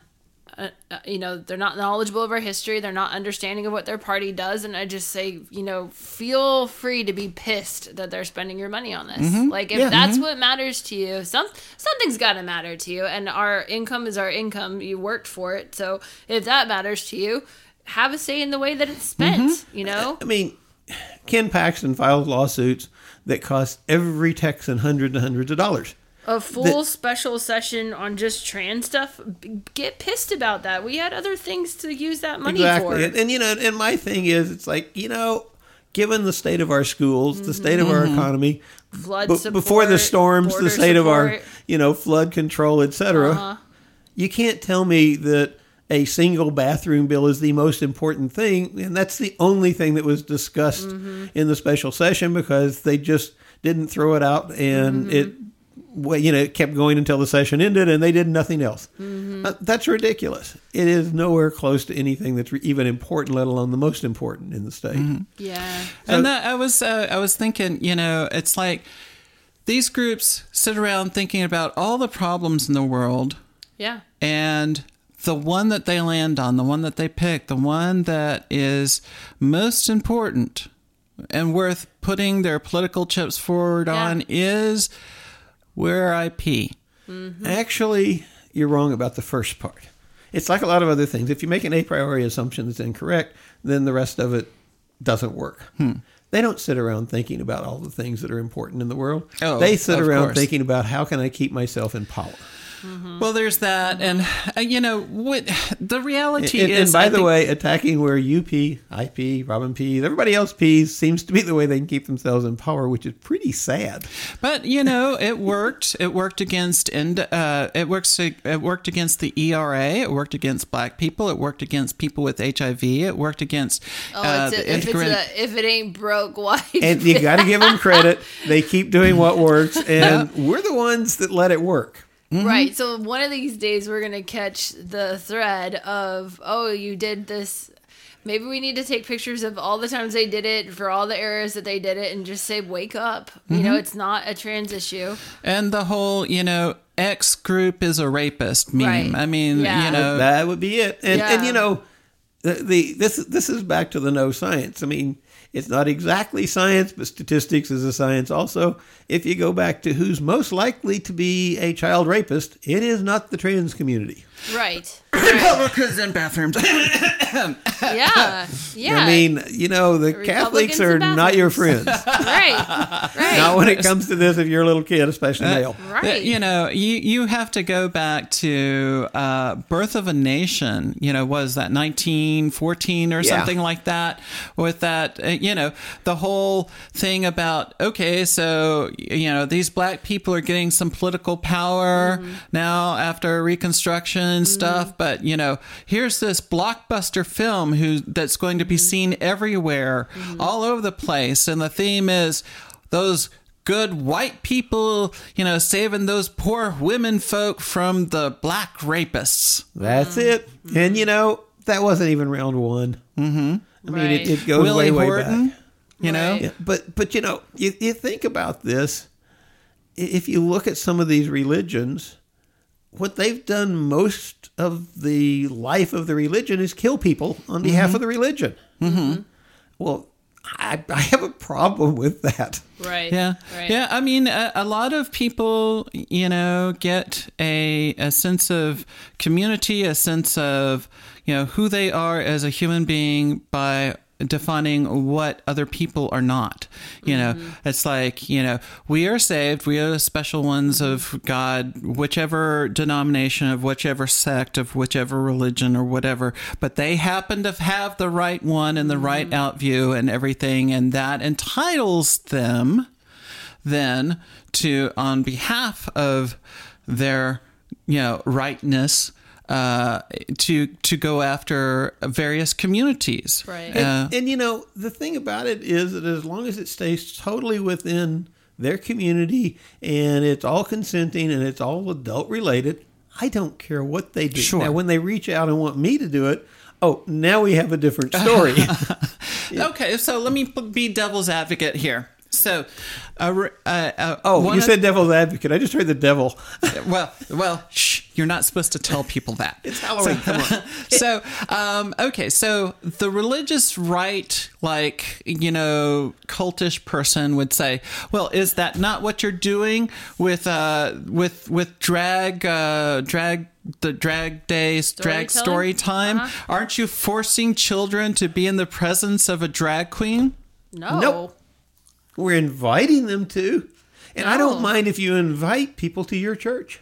uh, uh, you know, they're not knowledgeable of our history. They're not understanding of what their party does. And I just say, you know, feel free to be pissed that they're spending your money on this. Like, if Yeah. that's what matters to you, some something's got to matter to you. And our income is our income. You worked for it. So if that matters to you, have a say in the way that it's spent, you know? I mean, Ken Paxton files lawsuits that cost every Texan hundreds and hundreds of dollars. a full special session on just trans stuff get pissed about that we had other things to use that money exactly. for And, and you know, and my thing is, it's like you know, given the state of our schools, the state of our economy, flood b- before the storms, the state of our you know flood control, etc. Uh-huh. You can't tell me that a single bathroom bill is the most important thing, and that's the only thing that was discussed Mm-hmm. in the special session because they just didn't throw it out and Mm-hmm. it. Well, you know, it kept going until the session ended, and they did nothing else. Mm-hmm. Uh, that's ridiculous. It is nowhere close to anything that's re- even important, let alone the most important in the state. yeah and that I was uh, I was thinking, you know, it's like these groups sit around thinking about all the problems in the world, yeah and the one that they land on, the one that they pick, the one that is most important and worth putting their political chips forward Yeah. on is where I pee. Mm-hmm. Actually, you're wrong about the first part. It's like a lot of other things. If you make an a priori assumption that's incorrect, then the rest of it doesn't work. Hmm. They don't sit around thinking about all the things that are important in the world. Oh, they sit around course. thinking about how can I keep myself in power. Well, there's that, and uh, you know what? The reality And, and by I the think- way, attacking where you pee, I pee, Robin pees, everybody else pees seems to be the way they can keep themselves in power, which is pretty sad. But you know, it worked. It worked against and uh, it works. It worked against the ERA. It worked against black people. It worked against people with HIV. It worked against oh uh, it's the a, if it's a, if it ain't broke why And you got to give them credit. They keep doing what works, and we're the ones that let it work. Mm-hmm. Right. So one of these days we're gonna catch the thread of oh you did this. Maybe we need to take pictures of all the times they did it for all the errors that they did it and just say wake up. You know, mm-hmm. it's not a trans issue. and the whole, you know, X group is a rapist meme. Right. I mean, Yeah. you know, That would be it. And, and you know, the, the this this is back to the no science. I mean, it's not exactly science, but statistics is a science also. If you go back to who's most likely to be a child rapist, it is not the trans community. Right. Republicans in bathrooms. Yeah. Yeah. I mean, you know, the Catholics are not your friends. right. Right. not when it comes to this if you're a little kid, especially male. right. You know, you you have to go back to uh, Birth of a Nation. You know, was that 1914 or Yeah. something like that? With that, uh, you know, the whole thing about okay, so you know these black people are getting some political power now after Reconstruction and mm-hmm. stuff. But you know, here's this blockbuster film who that's going to be mm-hmm. seen everywhere, mm-hmm. all over the place, and the theme is those good white people, you know, saving those poor women folk from the black rapists. That's it. And you know, that wasn't even round one. Mm-hmm. I mean, it, Right. it goes Willie way, way Horton, back. you know? Right. Yeah, but but you know, you, you think about this. If you look at some of these religions, what they've done most of the life of the religion is kill people on behalf of the religion. Mm-hmm. Well, I, I have a problem with that. Right. Yeah, Right. yeah. I mean, a, a lot of people, you know, get a a sense of community, a sense of you know who they are as a human being by defining what other people are not. You know, mm-hmm. it's like you know we are saved, we are the special ones of God, whichever denomination of whichever sect of whichever religion or whatever. But they happen to have the right one and the mm-hmm. right outview and everything, and that entitles them then to on behalf of their you know rightness uh, to to go after various communities Right. Uh, And you know, the thing about it is that as long as it stays totally within their community and it's all consenting and it's all adult related, I don't care what they do. Sure. Now, when they reach out and want me to do it, oh, now we have a different story. okay so let me be devil's advocate here so uh, uh, uh, oh, one you of- said devil's advocate. I just heard the devil. well, well, shh, you're not supposed to tell people that. It's Halloween. Come on. so, um, okay, so the religious right, like, you know, cultish person would say, well, is that not what you're doing with, uh, with, with drag, uh, drag, the drag days, drag story time? Uh-huh. Aren't you forcing children to be in the presence of a drag queen? No. Nope. We're inviting them to. And I don't mind if you invite people to your church.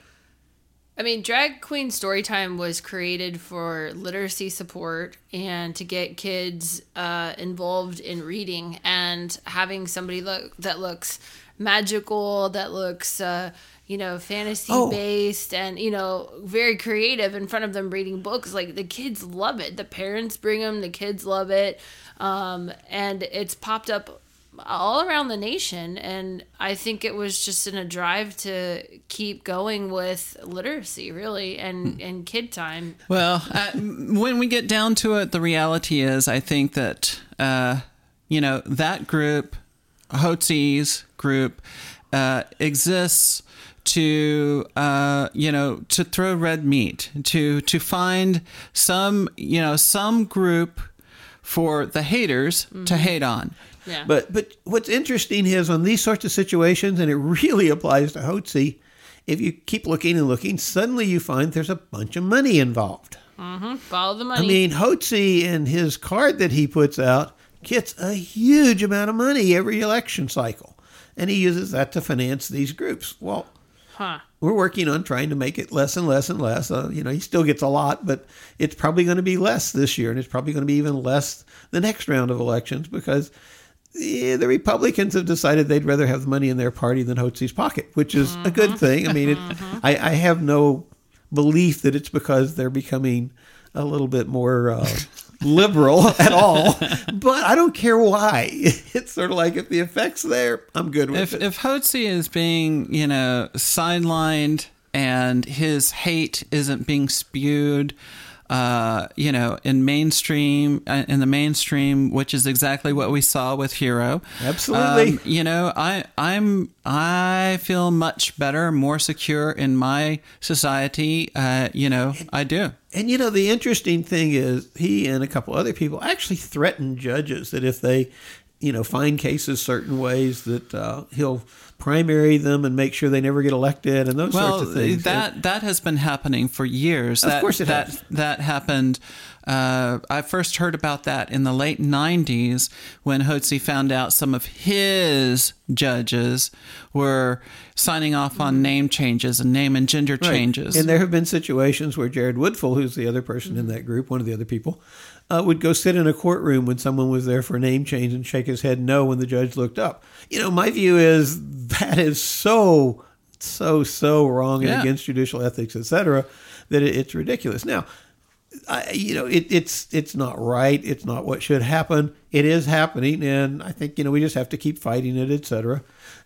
I mean, Drag Queen Storytime was created for literacy support and to get kids uh, involved in reading and having somebody look that looks magical, that looks, uh, you know, fantasy Oh. based and, you know, very creative in front of them reading books. Like the kids love it. The parents bring them, the kids love it. Um, and it's popped up all around the nation and i think it was just in a drive to keep going with literacy really and and kid time. Well, uh, when we get down to it, the reality is, I think that uh, you know that group, Hotze's group, uh, exists to uh, you know to throw red meat to to find some you know some group for the haters to hate on. Yeah But but what's interesting is on these sorts of situations, and it really applies to Hotze, if you keep looking and looking, suddenly you find there's a bunch of money involved. follow the money I mean, Hotze and his card that he puts out gets a huge amount of money every election cycle, and he uses that to finance these groups. Well, huh we're working on trying to make it less and less and less. Uh, you know, he still gets a lot, but it's probably going to be less this year, and it's probably going to be even less the next round of elections because eh, the Republicans have decided they'd rather have the money in their party than Hotze's pocket, which is a good thing. I mean, it, I, I have no belief that it's because they're becoming a little bit more uh, liberal at all, but I don't care why. It's sort of like if the effect's there, I'm good with if it. if Hotze is being you know sidelined and his hate isn't being spewed uh, you know, in mainstream, uh, in the mainstream, which is exactly what we saw with HERO. Absolutely. Um, you know, I, I'm, I feel much better, more secure in my society. Uh, you know, I do. And you know, the interesting thing is, he and a couple other people actually threatened judges that if they, you know, find cases certain ways, that uh, he'll primary them and make sure they never get elected and those well, sorts of things. That that has been happening for years. Of that, course it that, has. That happened. Uh, I first heard about that in the late '90s when Hotze found out some of his judges were signing off on name changes and name and gender Right. changes. And there have been situations where Jared Woodfill, who's the other person in that group, one of the other people, uh, would go sit in a courtroom when someone was there for a name change and shake his head no when the judge looked up. You know, my view is that is so, so, so wrong and against judicial ethics, et cetera, that it, it's ridiculous. Now, I, you know, it, it's it's not right. It's not what should happen. It is happening, and I think you know we just have to keep fighting it, et cetera,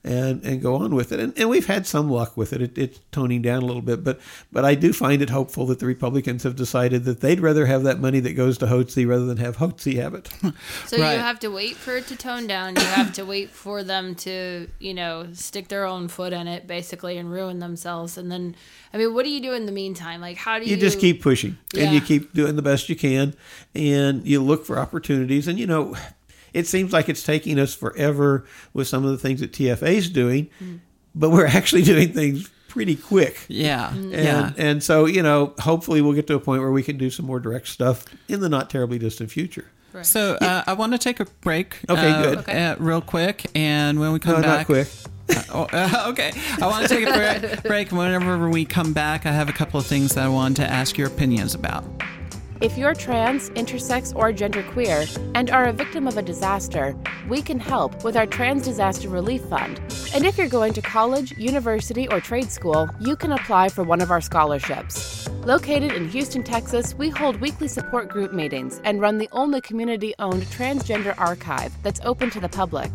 and and go on with it. And, and we've had some luck with it. it. It's toning down a little bit, but but I do find it hopeful that the Republicans have decided that they'd rather have that money that goes to Hotze rather than have Hotze have it. So Right. you have to wait for it to tone down. You have to wait for them to, you know, stick their own foot in it, basically, and ruin themselves. And then, I mean, what do you do in the meantime? Like, how do you? you just keep pushing and you keep doing the best you can and you look for opportunities and you know it seems like it's taking us forever with some of the things that TFA is doing but we're actually doing things pretty quick yeah, and yeah. and so you know hopefully we'll get to a point where we can do some more direct stuff in the not terribly distant future So uh, I want to take a break. Okay, uh, good. Okay. uh, real quick, and when we come no back, not quick Oh, uh, okay. I want to take a break, break. Whenever we come back, I have a couple of things that I wanted to ask your opinions about. If you're trans, intersex, or genderqueer and are a victim of a disaster, we can help with our Trans Disaster Relief Fund. And if you're going to college, university, or trade school, you can apply for one of our scholarships. Located in Houston, Texas, we hold weekly support group meetings and run the only community owned transgender archive that's open to the public.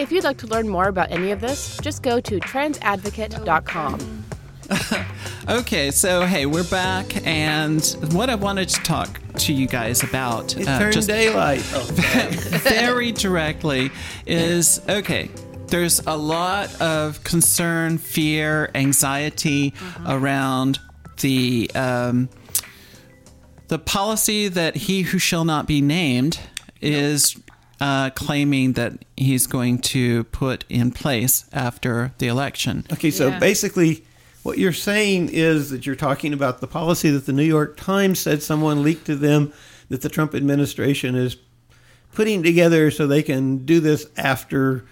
If you'd like to learn more about any of this, just go to transadvocate.com. Okay, so hey, we're back, and what I wanted to talk to you guys about, it uh, just daylight very directly, is okay. There's a lot of concern, fear, anxiety around the um, the policy that he who shall not be named is uh, claiming that he's going to put in place after the election. Okay, so Yeah. basically, what you're saying is that you're talking about the policy that the New York Times said someone leaked to them that the Trump administration is putting together so they can do this after.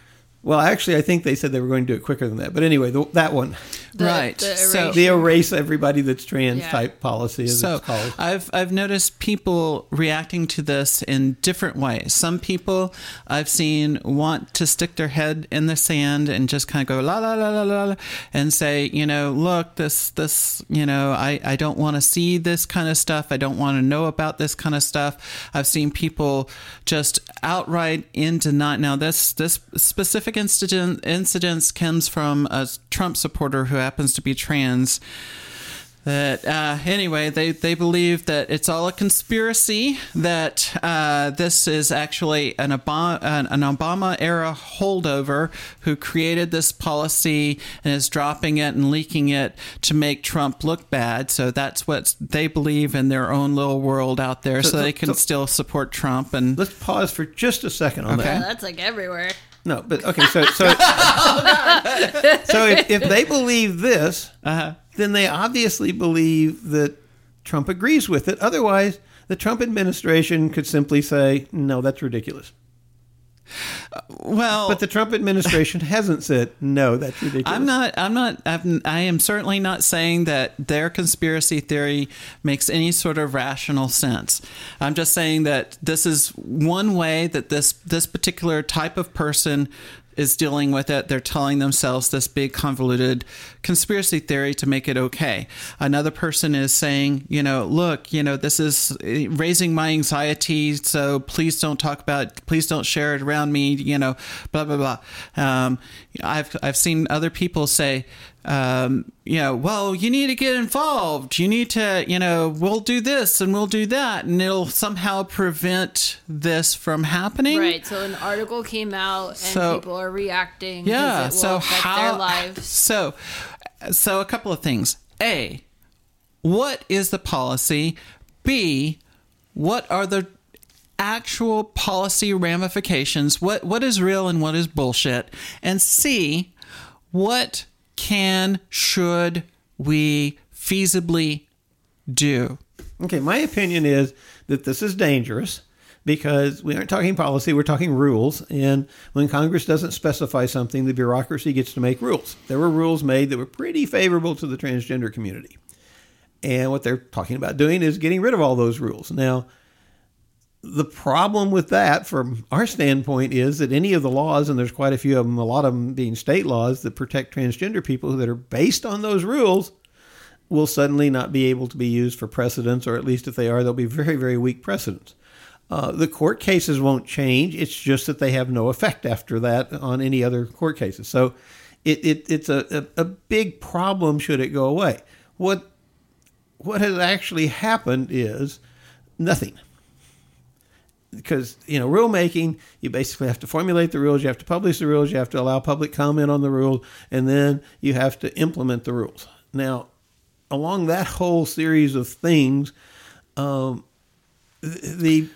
Well, actually, I think they said they were going to do it quicker than that. But anyway, the, that one, The- right. the so erasure. the erase everybody that's trans Yeah. type policy, as So it's called. I've I've noticed people reacting to this in different ways. Some people I've seen want to stick their head in the sand and just kind of go la la la la la la and say, you know, look, this this, you know, I I don't want to see this kind of stuff. I don't want to know about this kind of stuff. I've seen people just outright in denial. Now this this specific incident incidents comes from a Trump supporter who happens to be trans that uh, anyway they, they believe that it's all a conspiracy that uh, this is actually an Obama, an, an Obama era holdover who created this policy and is dropping it and leaking it to make Trump look bad so that's what they believe in their own little world out there so, So- they can so- still support Trump and Let's pause for just a second on Okay. Yeah, that. that's like everywhere. No, but okay, so so oh, so if, if they believe this, uh-huh. then they obviously believe that Trump agrees with it. Otherwise, the Trump administration could simply say, "No, that's ridiculous." Uh, well But the Trump administration hasn't said, "No, that's ridiculous." I'm not. I'm not. I'm, I am certainly not saying that their conspiracy theory makes any sort of rational sense. I'm just saying that this is one way that this this particular type of person is dealing with it. They're telling themselves this big convoluted conspiracy theory to make it okay. Another person is saying, you know, look, you know, this is eh, raising my anxiety, so please don't talk about, it. please don't share it around me, you know, blah blah blah. Um, I've I've seen other people say. Um, you know, well, you need to get involved. You need to, you know, we'll do this and we'll do that, and it'll somehow prevent this from happening. Right. So an article came out and So- people are reacting. Yeah. So how? their lives. So, so a couple of things. A, what is the policy? B, what are the actual policy ramifications? What what is real and what is bullshit? And C, what can should we feasibly do? Okay, my opinion is that this is dangerous because we aren't talking policy, we're talking rules. And when Congress doesn't specify something, the bureaucracy gets to make rules. There were rules made that were pretty favorable to the transgender community. And what they're talking about doing is getting rid of all those rules. Now, the problem with that, from our standpoint, is that any of the laws, and there's quite a few of them, a lot of them being state laws that protect transgender people that are based on those rules, will suddenly not be able to be used for precedents, or at least if they are, they'll be very, very weak precedents. Uh, the court cases won't change. It's just that they have no effect after that on any other court cases. So it, it, it's a, a, a big problem should it go away. What, what has actually happened is nothing because you know rulemaking you basically have to formulate the rules you have to publish the rules you have to allow public comment on the rules and then you have to implement the rules. Now along that whole series of things um, the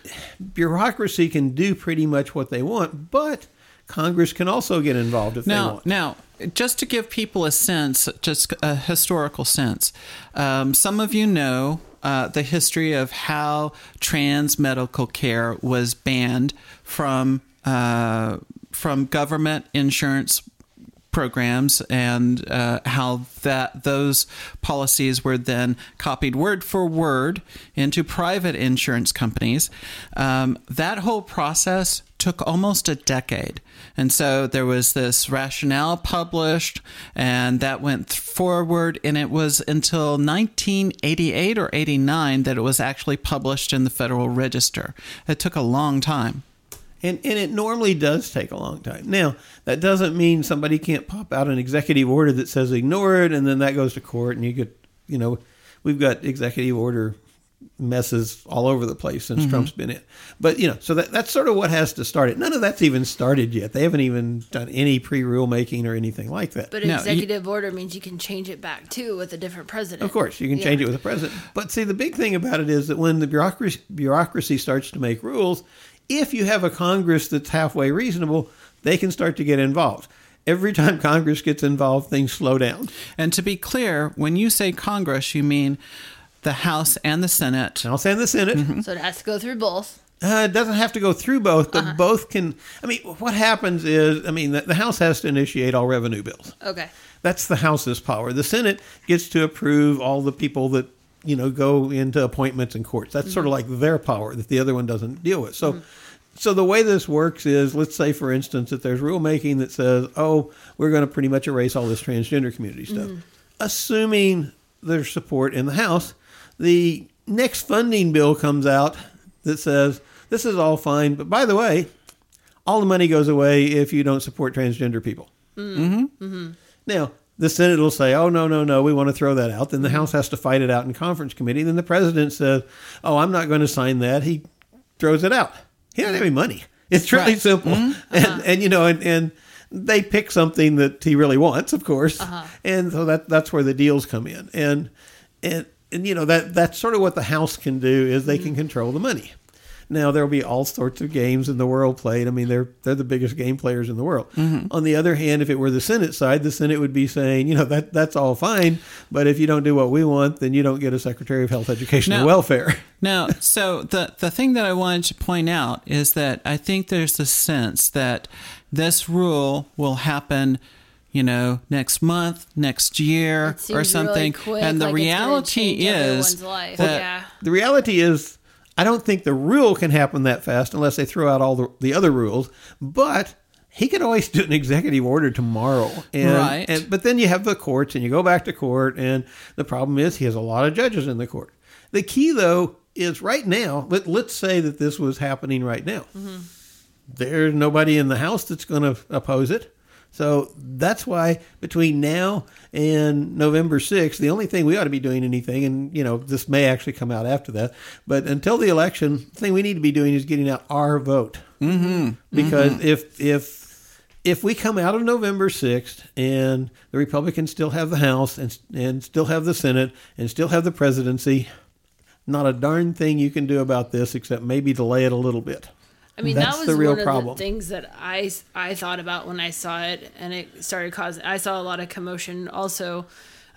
bureaucracy can do pretty much what they want but congress can also get involved if they Now, want. now, just to give people a sense, just a historical sense, um, some of you know uh, the history of how trans medical care was banned from uh, from government insurance programs and uh, how that those policies were then copied word for word into private insurance companies. Um, that whole process took almost a decade. And so there was this rationale published, and that went forward. And it was until 1988 or 89 that it was actually published in the Federal Register. It took a long time. And, and it normally does take a long time. Now, that doesn't mean somebody can't pop out an executive order that says ignore it, and then that goes to court, and you get, you know, we've got executive order messes all over the place since mm-hmm. Trump's been in. But, you know, so that, that's sort of what has to start it. None of that's even started yet. They haven't even done any pre rulemaking or anything like that. But No, executive order means you can change it back too with a different president. Of course, you can change it with a president. But see, the big thing about it is that when the bureaucracy, bureaucracy starts to make rules, if you have a Congress that's halfway reasonable, they can start to get involved. Every time Congress gets involved, things slow down. And to be clear, when you say Congress, you mean the House and the Senate. And I'll say in the Senate, So it has to go through both. uh, it doesn't have to go through both, but both can. I mean, what happens is, I mean, the, the House has to initiate all revenue bills. Okay. That's the House's power. The Senate gets to approve all the people that you know go into appointments and courts. That's sort of mm-hmm. like their power that the other one doesn't deal with. So, mm-hmm. so the way this works is, let's say, for instance, that there's rulemaking that says, "Oh, we're going to pretty much erase all this transgender community stuff," mm-hmm. assuming there's support in the House. The next funding bill comes out that says this is all fine, but by the way, all the money goes away if you don't support transgender people. Now, the Senate will say, oh, no, no, no, we want to throw that out. Then the mm-hmm. House has to fight it out in conference committee. Then the president says, oh, I'm not going to sign that. He throws it out. He doesn't have any money. It's really Right. simple. Mm-hmm. And, uh-huh. and, you know, and, and they pick something that he really wants, of course. Uh-huh. And so that that's where the deals come in. And, and, and you know, that that's sort of what the House can do is they mm-hmm. can control the money. Now there will be all sorts of games in the world played. I mean, they're they're the biggest game players in the world. Mm-hmm. On the other hand, if it were the Senate side, the Senate would be saying, you know, that that's all fine, but if you don't do what we want, then you don't get a Secretary of Health, Education, and Welfare. Now, so the the thing that I wanted to point out is that I think there's a sense that this rule will happen, you know, next month, next year, or something. really quick, and the like reality is life. that yeah. The reality is, I don't think the rule can happen that fast unless they throw out all the, the other rules. But he could always do an executive order tomorrow, and, Right. And, but then you have the courts, and you go back to court, and the problem is he has a lot of judges in the court. The key, though, is right now. Let, let's say that this was happening right now. Mm-hmm. There's nobody in the House that's going to oppose it. So that's why between now and November 6th, the only thing we ought to be doing anything, and you know, this may actually come out after that, but until the election, the thing we need to be doing is getting out our vote. Mm-hmm. Because if if if we come out of November 6th and the Republicans still have the House and, and still have the Senate and still have the presidency, not a darn thing you can do about this except maybe delay it a little bit. I mean, That's that was the real one of the things that I, I thought about when I saw it, and it started causing. I saw a lot of commotion. Also,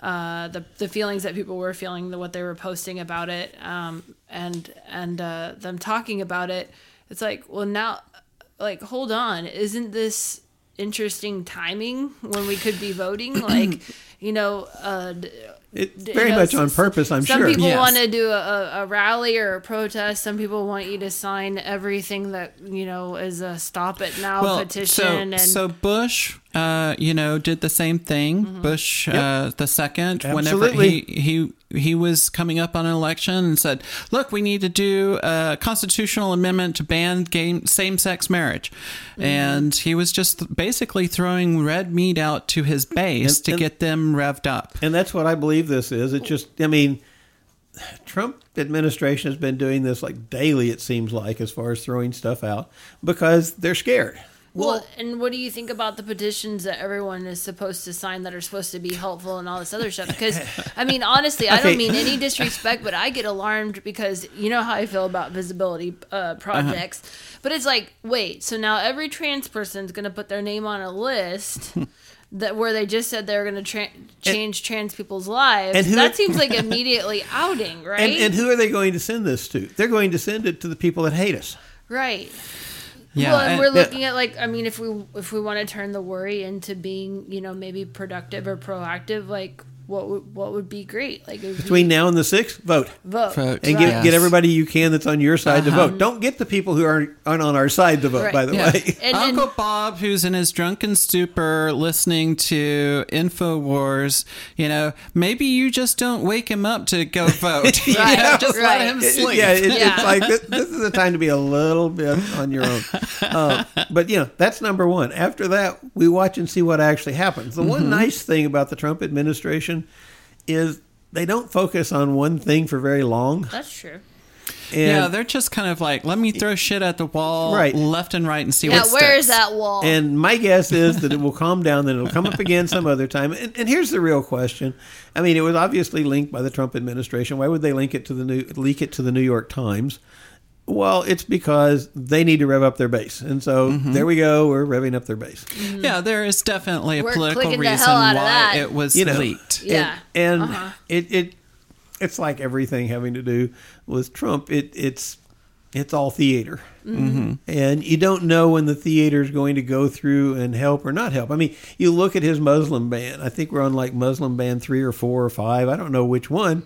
uh, the the feelings that people were feeling, the what they were posting about it, um, and and uh, them talking about it. It's like, well, now, like, hold on, isn't this interesting timing when we could be voting? like, you know, uh, d- It's you very know, much on purpose, I'm some sure. Some people Yes. want to do a, a rally or a protest. Some people want you to sign everything that you know is a "Stop It Now" petition. So, and so Bush, uh, you know, did the same thing. Mm-hmm. Bush, uh, the second, whenever he, he he was coming up on an election and said, "Look, we need to do a constitutional amendment to ban game same-sex marriage," Mm-hmm. and he was just basically throwing red meat out to his base And- to and- get them revved up. And that's what I believe this is. It just, I mean, Trump administration has been doing this like daily, it seems like, as far as throwing stuff out because they're scared. Well, and what do you think about the petitions that everyone is supposed to sign that are supposed to be helpful and all this other stuff? Because I mean, honestly, I don't mean any disrespect, but I get alarmed because you know how I feel about visibility uh, projects. But it's like, wait, so now every trans person is going to put their name on a list. That where they just said they were going to tra- change trans people's lives. and who- that seems like immediately outing, right? And, and who are they going to send this to? They're going to send it to the people that hate us. right. Yeah, well, and, and- we're looking at like I mean, if we if we want to turn the worry into being you know maybe productive or proactive, like what would what would be great? Like it would Between now and the 6th, vote. vote, Vote. And right. get, Yes. get everybody you can that's on your side to vote. Don't get the people who aren't, aren't on our side to vote, Right. by the Yeah. way. And- Uncle and- Bob, who's in his drunken stupor listening to InfoWars, you know, maybe you just don't wake him up to go vote. You Right, know, just right. let him It- sleep. Yeah, it, Yeah. it's like this, this is a time to be a little bit on your own. Uh, but you know, that's number one. After that, we watch and see what actually happens. The Mm-hmm. one nice thing about the Trump administration is they don't focus on one thing for very long. That's true. And yeah, they're just kind of like, let me throw shit at the wall Right. left and right and see Yeah, what where is that wall? And my guess is that it will calm down, then it'll come up again some other time. And, and here's the real question: I mean, it was obviously linked by the Trump administration. Why would they link it to the new leak it to the New York Times? Well, it's because they need to rev up their base, and so Mm-hmm. there we go. We're revving up their base. Yeah, there is definitely a We're political reason hell out of why it was You know, leaked. Yeah. and, and Uh-huh. it it it's like everything having to do with Trump. It it's it's all theater, mm-hmm. and you don't know when the theater is going to go through and help or not help. I mean, you look at his Muslim ban. I think we're on like Muslim ban three or four or five. I don't know which one.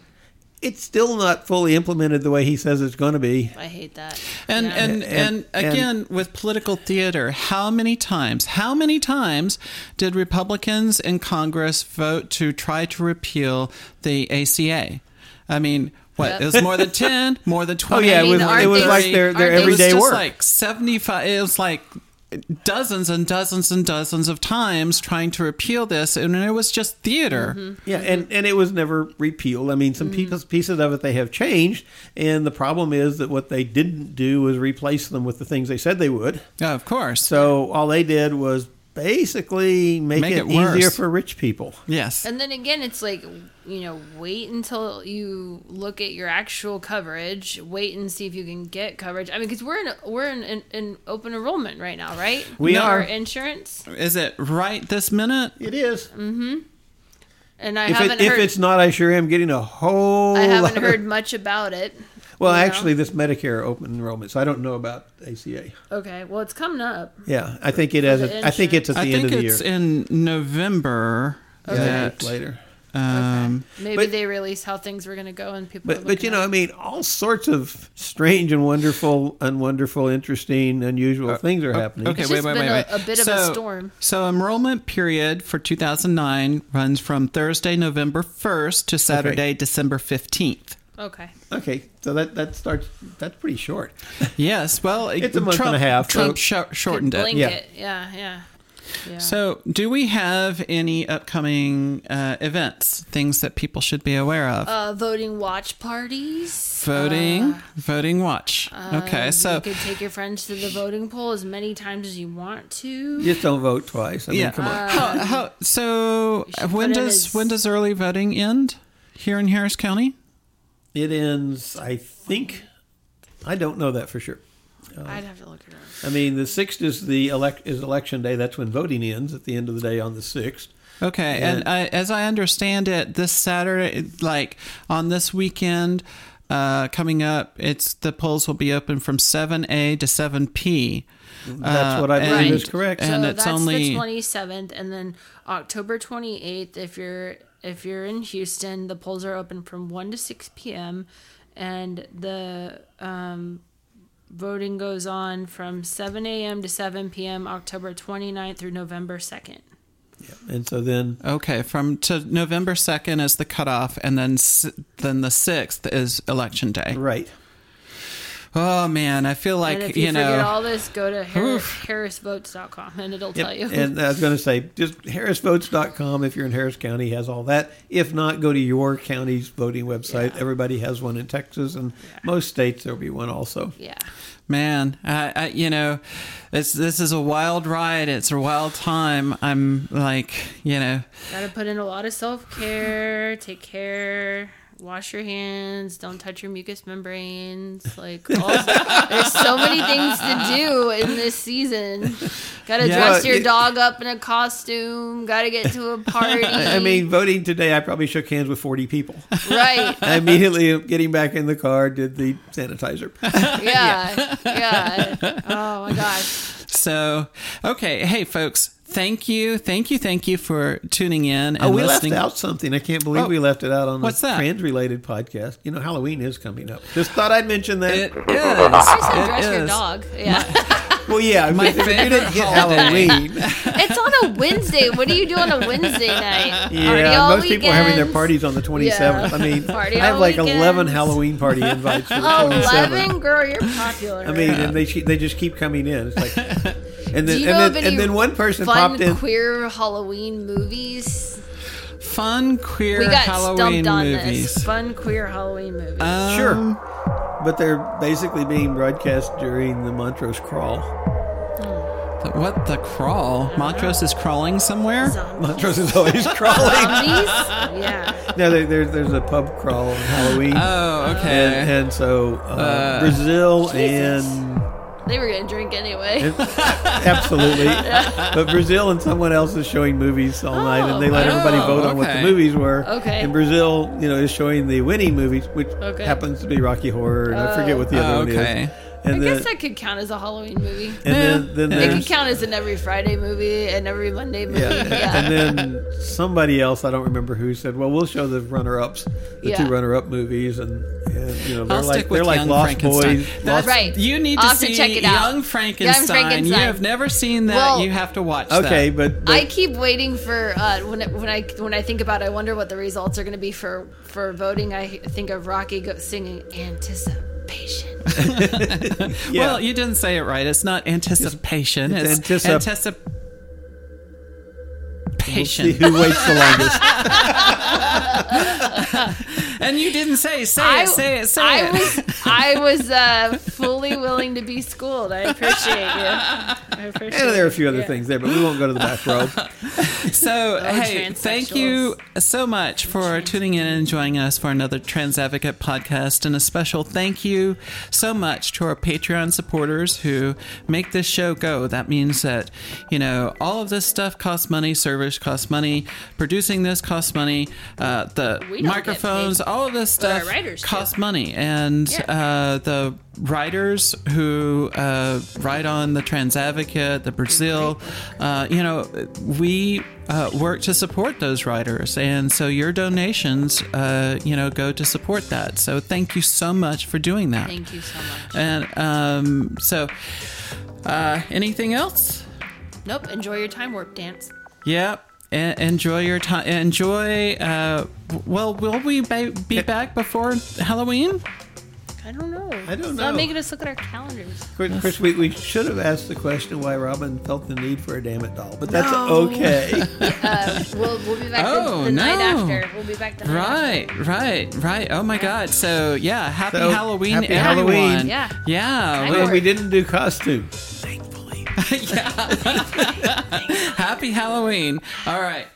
It's still not fully implemented the way he says it's going to be. I hate that. And, Yeah. and, and And- and- again, with political theater, how many times, how many times did Republicans in Congress vote to try to repeal the ACA? I mean, what? Yep. It was more than 10, more than 20. Oh yeah, it mean, was aren't it was like their their aren't it was everyday just work. like 75 it was like dozens and dozens and dozens of times trying to repeal this and it was just theater Mm-hmm. Yeah, and, and it was never repealed. I mean, some pieces pieces of it they have changed, and the problem is that what they didn't do was replace them with the things they said they would. yeah, of course So all they did was basically make, Make it, it easier for rich people. yes And then again, it's like, you know, wait until you look at your actual coverage. Wait and see if you can get coverage. I mean, because we're in we're in, in, in open enrollment right now, right? We For are. insurance, is it right this minute It is. Mm hmm. And I If, haven't it, if it's not, I sure am getting a whole. I haven't lot- heard much about it. Well, you know? actually, this Medicare open enrollment, so I don't know about ACA. Okay, well, it's coming up. Yeah, I think it has. the A, I think it's at the i end of the it's year. in november Yeah, that, it's later. um, Maybe But- they release how things were going to go, and people. But but you know, at I mean, all sorts of strange and wonderful and wonderful, interesting, unusual things are happening. okay It's wait just wait been wait a- wait a bit of a storm. so enrollment period for 2009 runs from thursday november 1st to saturday december 15th Okay. Okay, so that that starts. That's pretty short. Yes, well, It's a month Trump, and a half, so- Trump sh- shortened Could it. Yeah. it. Yeah, yeah. Yeah. So, do we have any upcoming uh, events, things that people should be aware of? uh, voting watch parties. voting, voting watch. okay, Uh, so you could take your friends to the voting poll as many times as you want to. Just don't vote twice. I mean, yeah, come on. How, how, so when does as- when does early voting end here in Harris County? It ends, I think, I don't know that for sure. I'd have to look it up. I mean, the sixth is the elect is election day. That's when voting ends at the end of the day on the sixth. Okay, And- and I, as I understand it, this Saturday, like on this weekend uh, coming up, it's the polls will be open from seven a to seven p. That's Uh, what I believe and- is correct. and so it's that's only- the 27th and then October 28th if you're if you're in Houston the polls are open from 1 to 6 p.m. and the um, voting goes on from 7 a.m. to 7 p.m. October 29th through November 2nd and so then Okay, from to November second is the cutoff, and then then the sixth is election day. right. Oh man, I feel like and if you, you, know. all this go to Harris, harrisvotes.com and it'll Yep. tell you And I was going to say, just harrisvotes.com if you're in Harris County has all that. If not, go to your county's voting website. Yeah. Everybody has one in Texas, and most states there'll be one also. yeah Man, I, I, you know, it's this is a wild ride. It's a wild time. I'm like, you know, Gotta put in a lot of self care, take care, wash your hands, don't touch your mucous membranes. Like, all, there's so many things to do in this season. Gotta Yeah. dress Well, your it- dog up in a costume. Gotta get to a party. I I mean, voting today, I probably shook hands with 40 people. right? I immediately, getting back in the car, did the sanitizer. Yeah, yeah. Oh my gosh. So okay. Hey, folks, thank you, thank you, thank you for tuning in oh, and Oh, we left listening. out something. I can't believe Oh. we left it out on What's the that? trans-related podcast. You know, Halloween is coming up. Just thought I'd mention that. It is. I said dress It your dog. Yeah. well, yeah, My but you favorite didn't get holiday. Halloween. it's on a Wednesday. What do you do on a Wednesday night? Yeah, Party all most people are having their parties on the 27th. Yeah. I mean, Party I have all like 11. Halloween party invites for the 27th. 11 girl you're popular I mean, and they they just keep coming in. It's like, and then Do you and know then, of any and then one person fun popped in. queer halloween movies Fun queer we got Halloween stumped on movies. this fun queer halloween movies Um, Sure, but they're basically being broadcast during the Montrose crawl. the- what the crawl? Montrose is crawling somewhere. Zombies. Montrose is always crawling. Zombies? yeah no, there, there, there's a pub crawl on Halloween. Oh, okay. and, and so uh, Brazil and they were gonna drink anyway absolutely, but Brazil and someone else is showing movies all night, and they let oh. everybody Oh, vote on what the oh, movies were. Okay. And Brazil, you know, is showing the winning movies, which Okay. happens to be Rocky Horror, and I forget what the other Oh, one okay. is. I And guess that could count as a halloween movie and then, then it could count as an every friday movie and every monday movie Yeah. yeah, And then somebody else, I don't remember who, said, "Well, we'll show the runner-ups, the Yeah. two runner-up movies, and, and you know they're I'll like stick with they're like Young Lost Frankenstein. Boys. That's- Lost- Right. You need I'll to to see check it out. Young Frankenstein. Frankenstein. You have never seen that. Well, you have to watch Okay, that. but, but I keep waiting for uh, when it- when I when I think about it, I wonder what the results are going to be for for voting. I think of Rocky go, singing anticipation. yeah. Well, you didn't say it right. It's not anticipation. It's It's, anticip- anticipation. we'll see who waits the longest. And you didn't say. Say I, it. Say it. Say I it. was I was uh, fully willing to be schooled. I appreciate you. I appreciate And there are a few other yeah. things there, but we won't go to the back row. So, hey, thank you so much for tuning in and joining us for another Trans Advocate podcast. And a special thank you so much to our Patreon supporters who make this show go. That means that, you know, all of this stuff costs money, service costs money, producing this costs money, uh, the We don't get microphones, paid, all of this stuff do. costs money. And Yeah. uh, the writers who uh, write on the Trans Advocate, the Brazil, uh, you know, we uh, work to support those writers, and so your donations, uh, you know, go to support that. So thank you so much for doing that. Thank you so much. And um, so, uh, anything else? Nope. Enjoy your time warp dance. Yeah. Enjoy your time. Enjoy. Uh, well, will we ba- be back before Halloween? I don't know. I don't Stop know. making us look at our calendars. Chris, course, we, we should have asked the question why Robin felt the need for a damn it doll, but that's No. okay. Uh, we'll, we'll be back Oh, the, the night no. after. We'll be back the night Right, right, right. Oh my God! So yeah, happy So, Halloween, happy everyone! Halloween. Yeah. yeah. I we- we didn't do costumes, thankfully. happy Halloween! All right.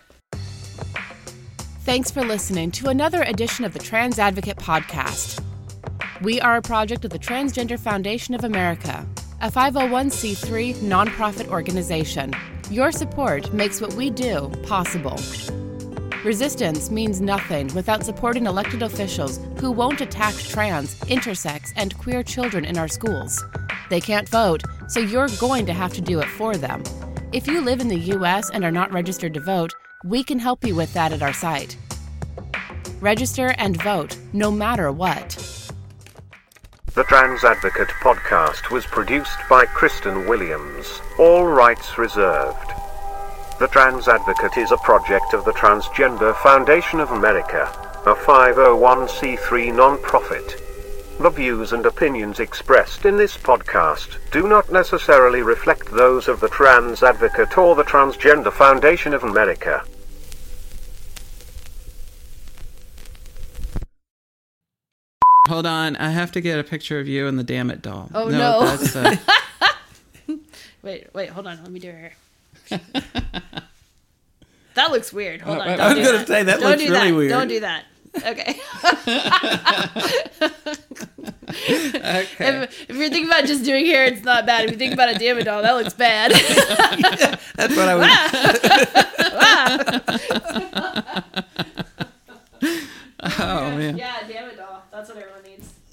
Thanks for listening to another edition of the Trans Advocate Podcast. We are a project of the Transgender Foundation of America, a 501c3 nonprofit organization. Your support makes what we do possible. Resistance means nothing without supporting elected officials who won't attack trans, intersex, and queer children in our schools. They can't vote, so you're going to have to do it for them. If you live in the U.S. and are not registered to vote, we can help you with that at our site. Register and vote, no matter what. The Trans Advocate podcast was produced by Cristan Williams. All rights reserved. The Trans Advocate is a project of the Transgender Foundation of America, a 501c3 non-profit. The views and opinions expressed in this podcast do not necessarily reflect those of the Trans Advocate or the Transgender Foundation of America. Hold on, I have to get a picture of you and the damn it doll. Oh, no. That's, uh, Wait, wait, hold on. Let me do it here. that looks weird. Hold on. I, I was going to say that don't looks do really that. weird. Don't do that. Okay. okay. If, if, you're thinking about just doing hair, it's not bad. If you think about a damn it that looks bad. yeah, that's what I was. oh man. Yeah, damn it. That's what I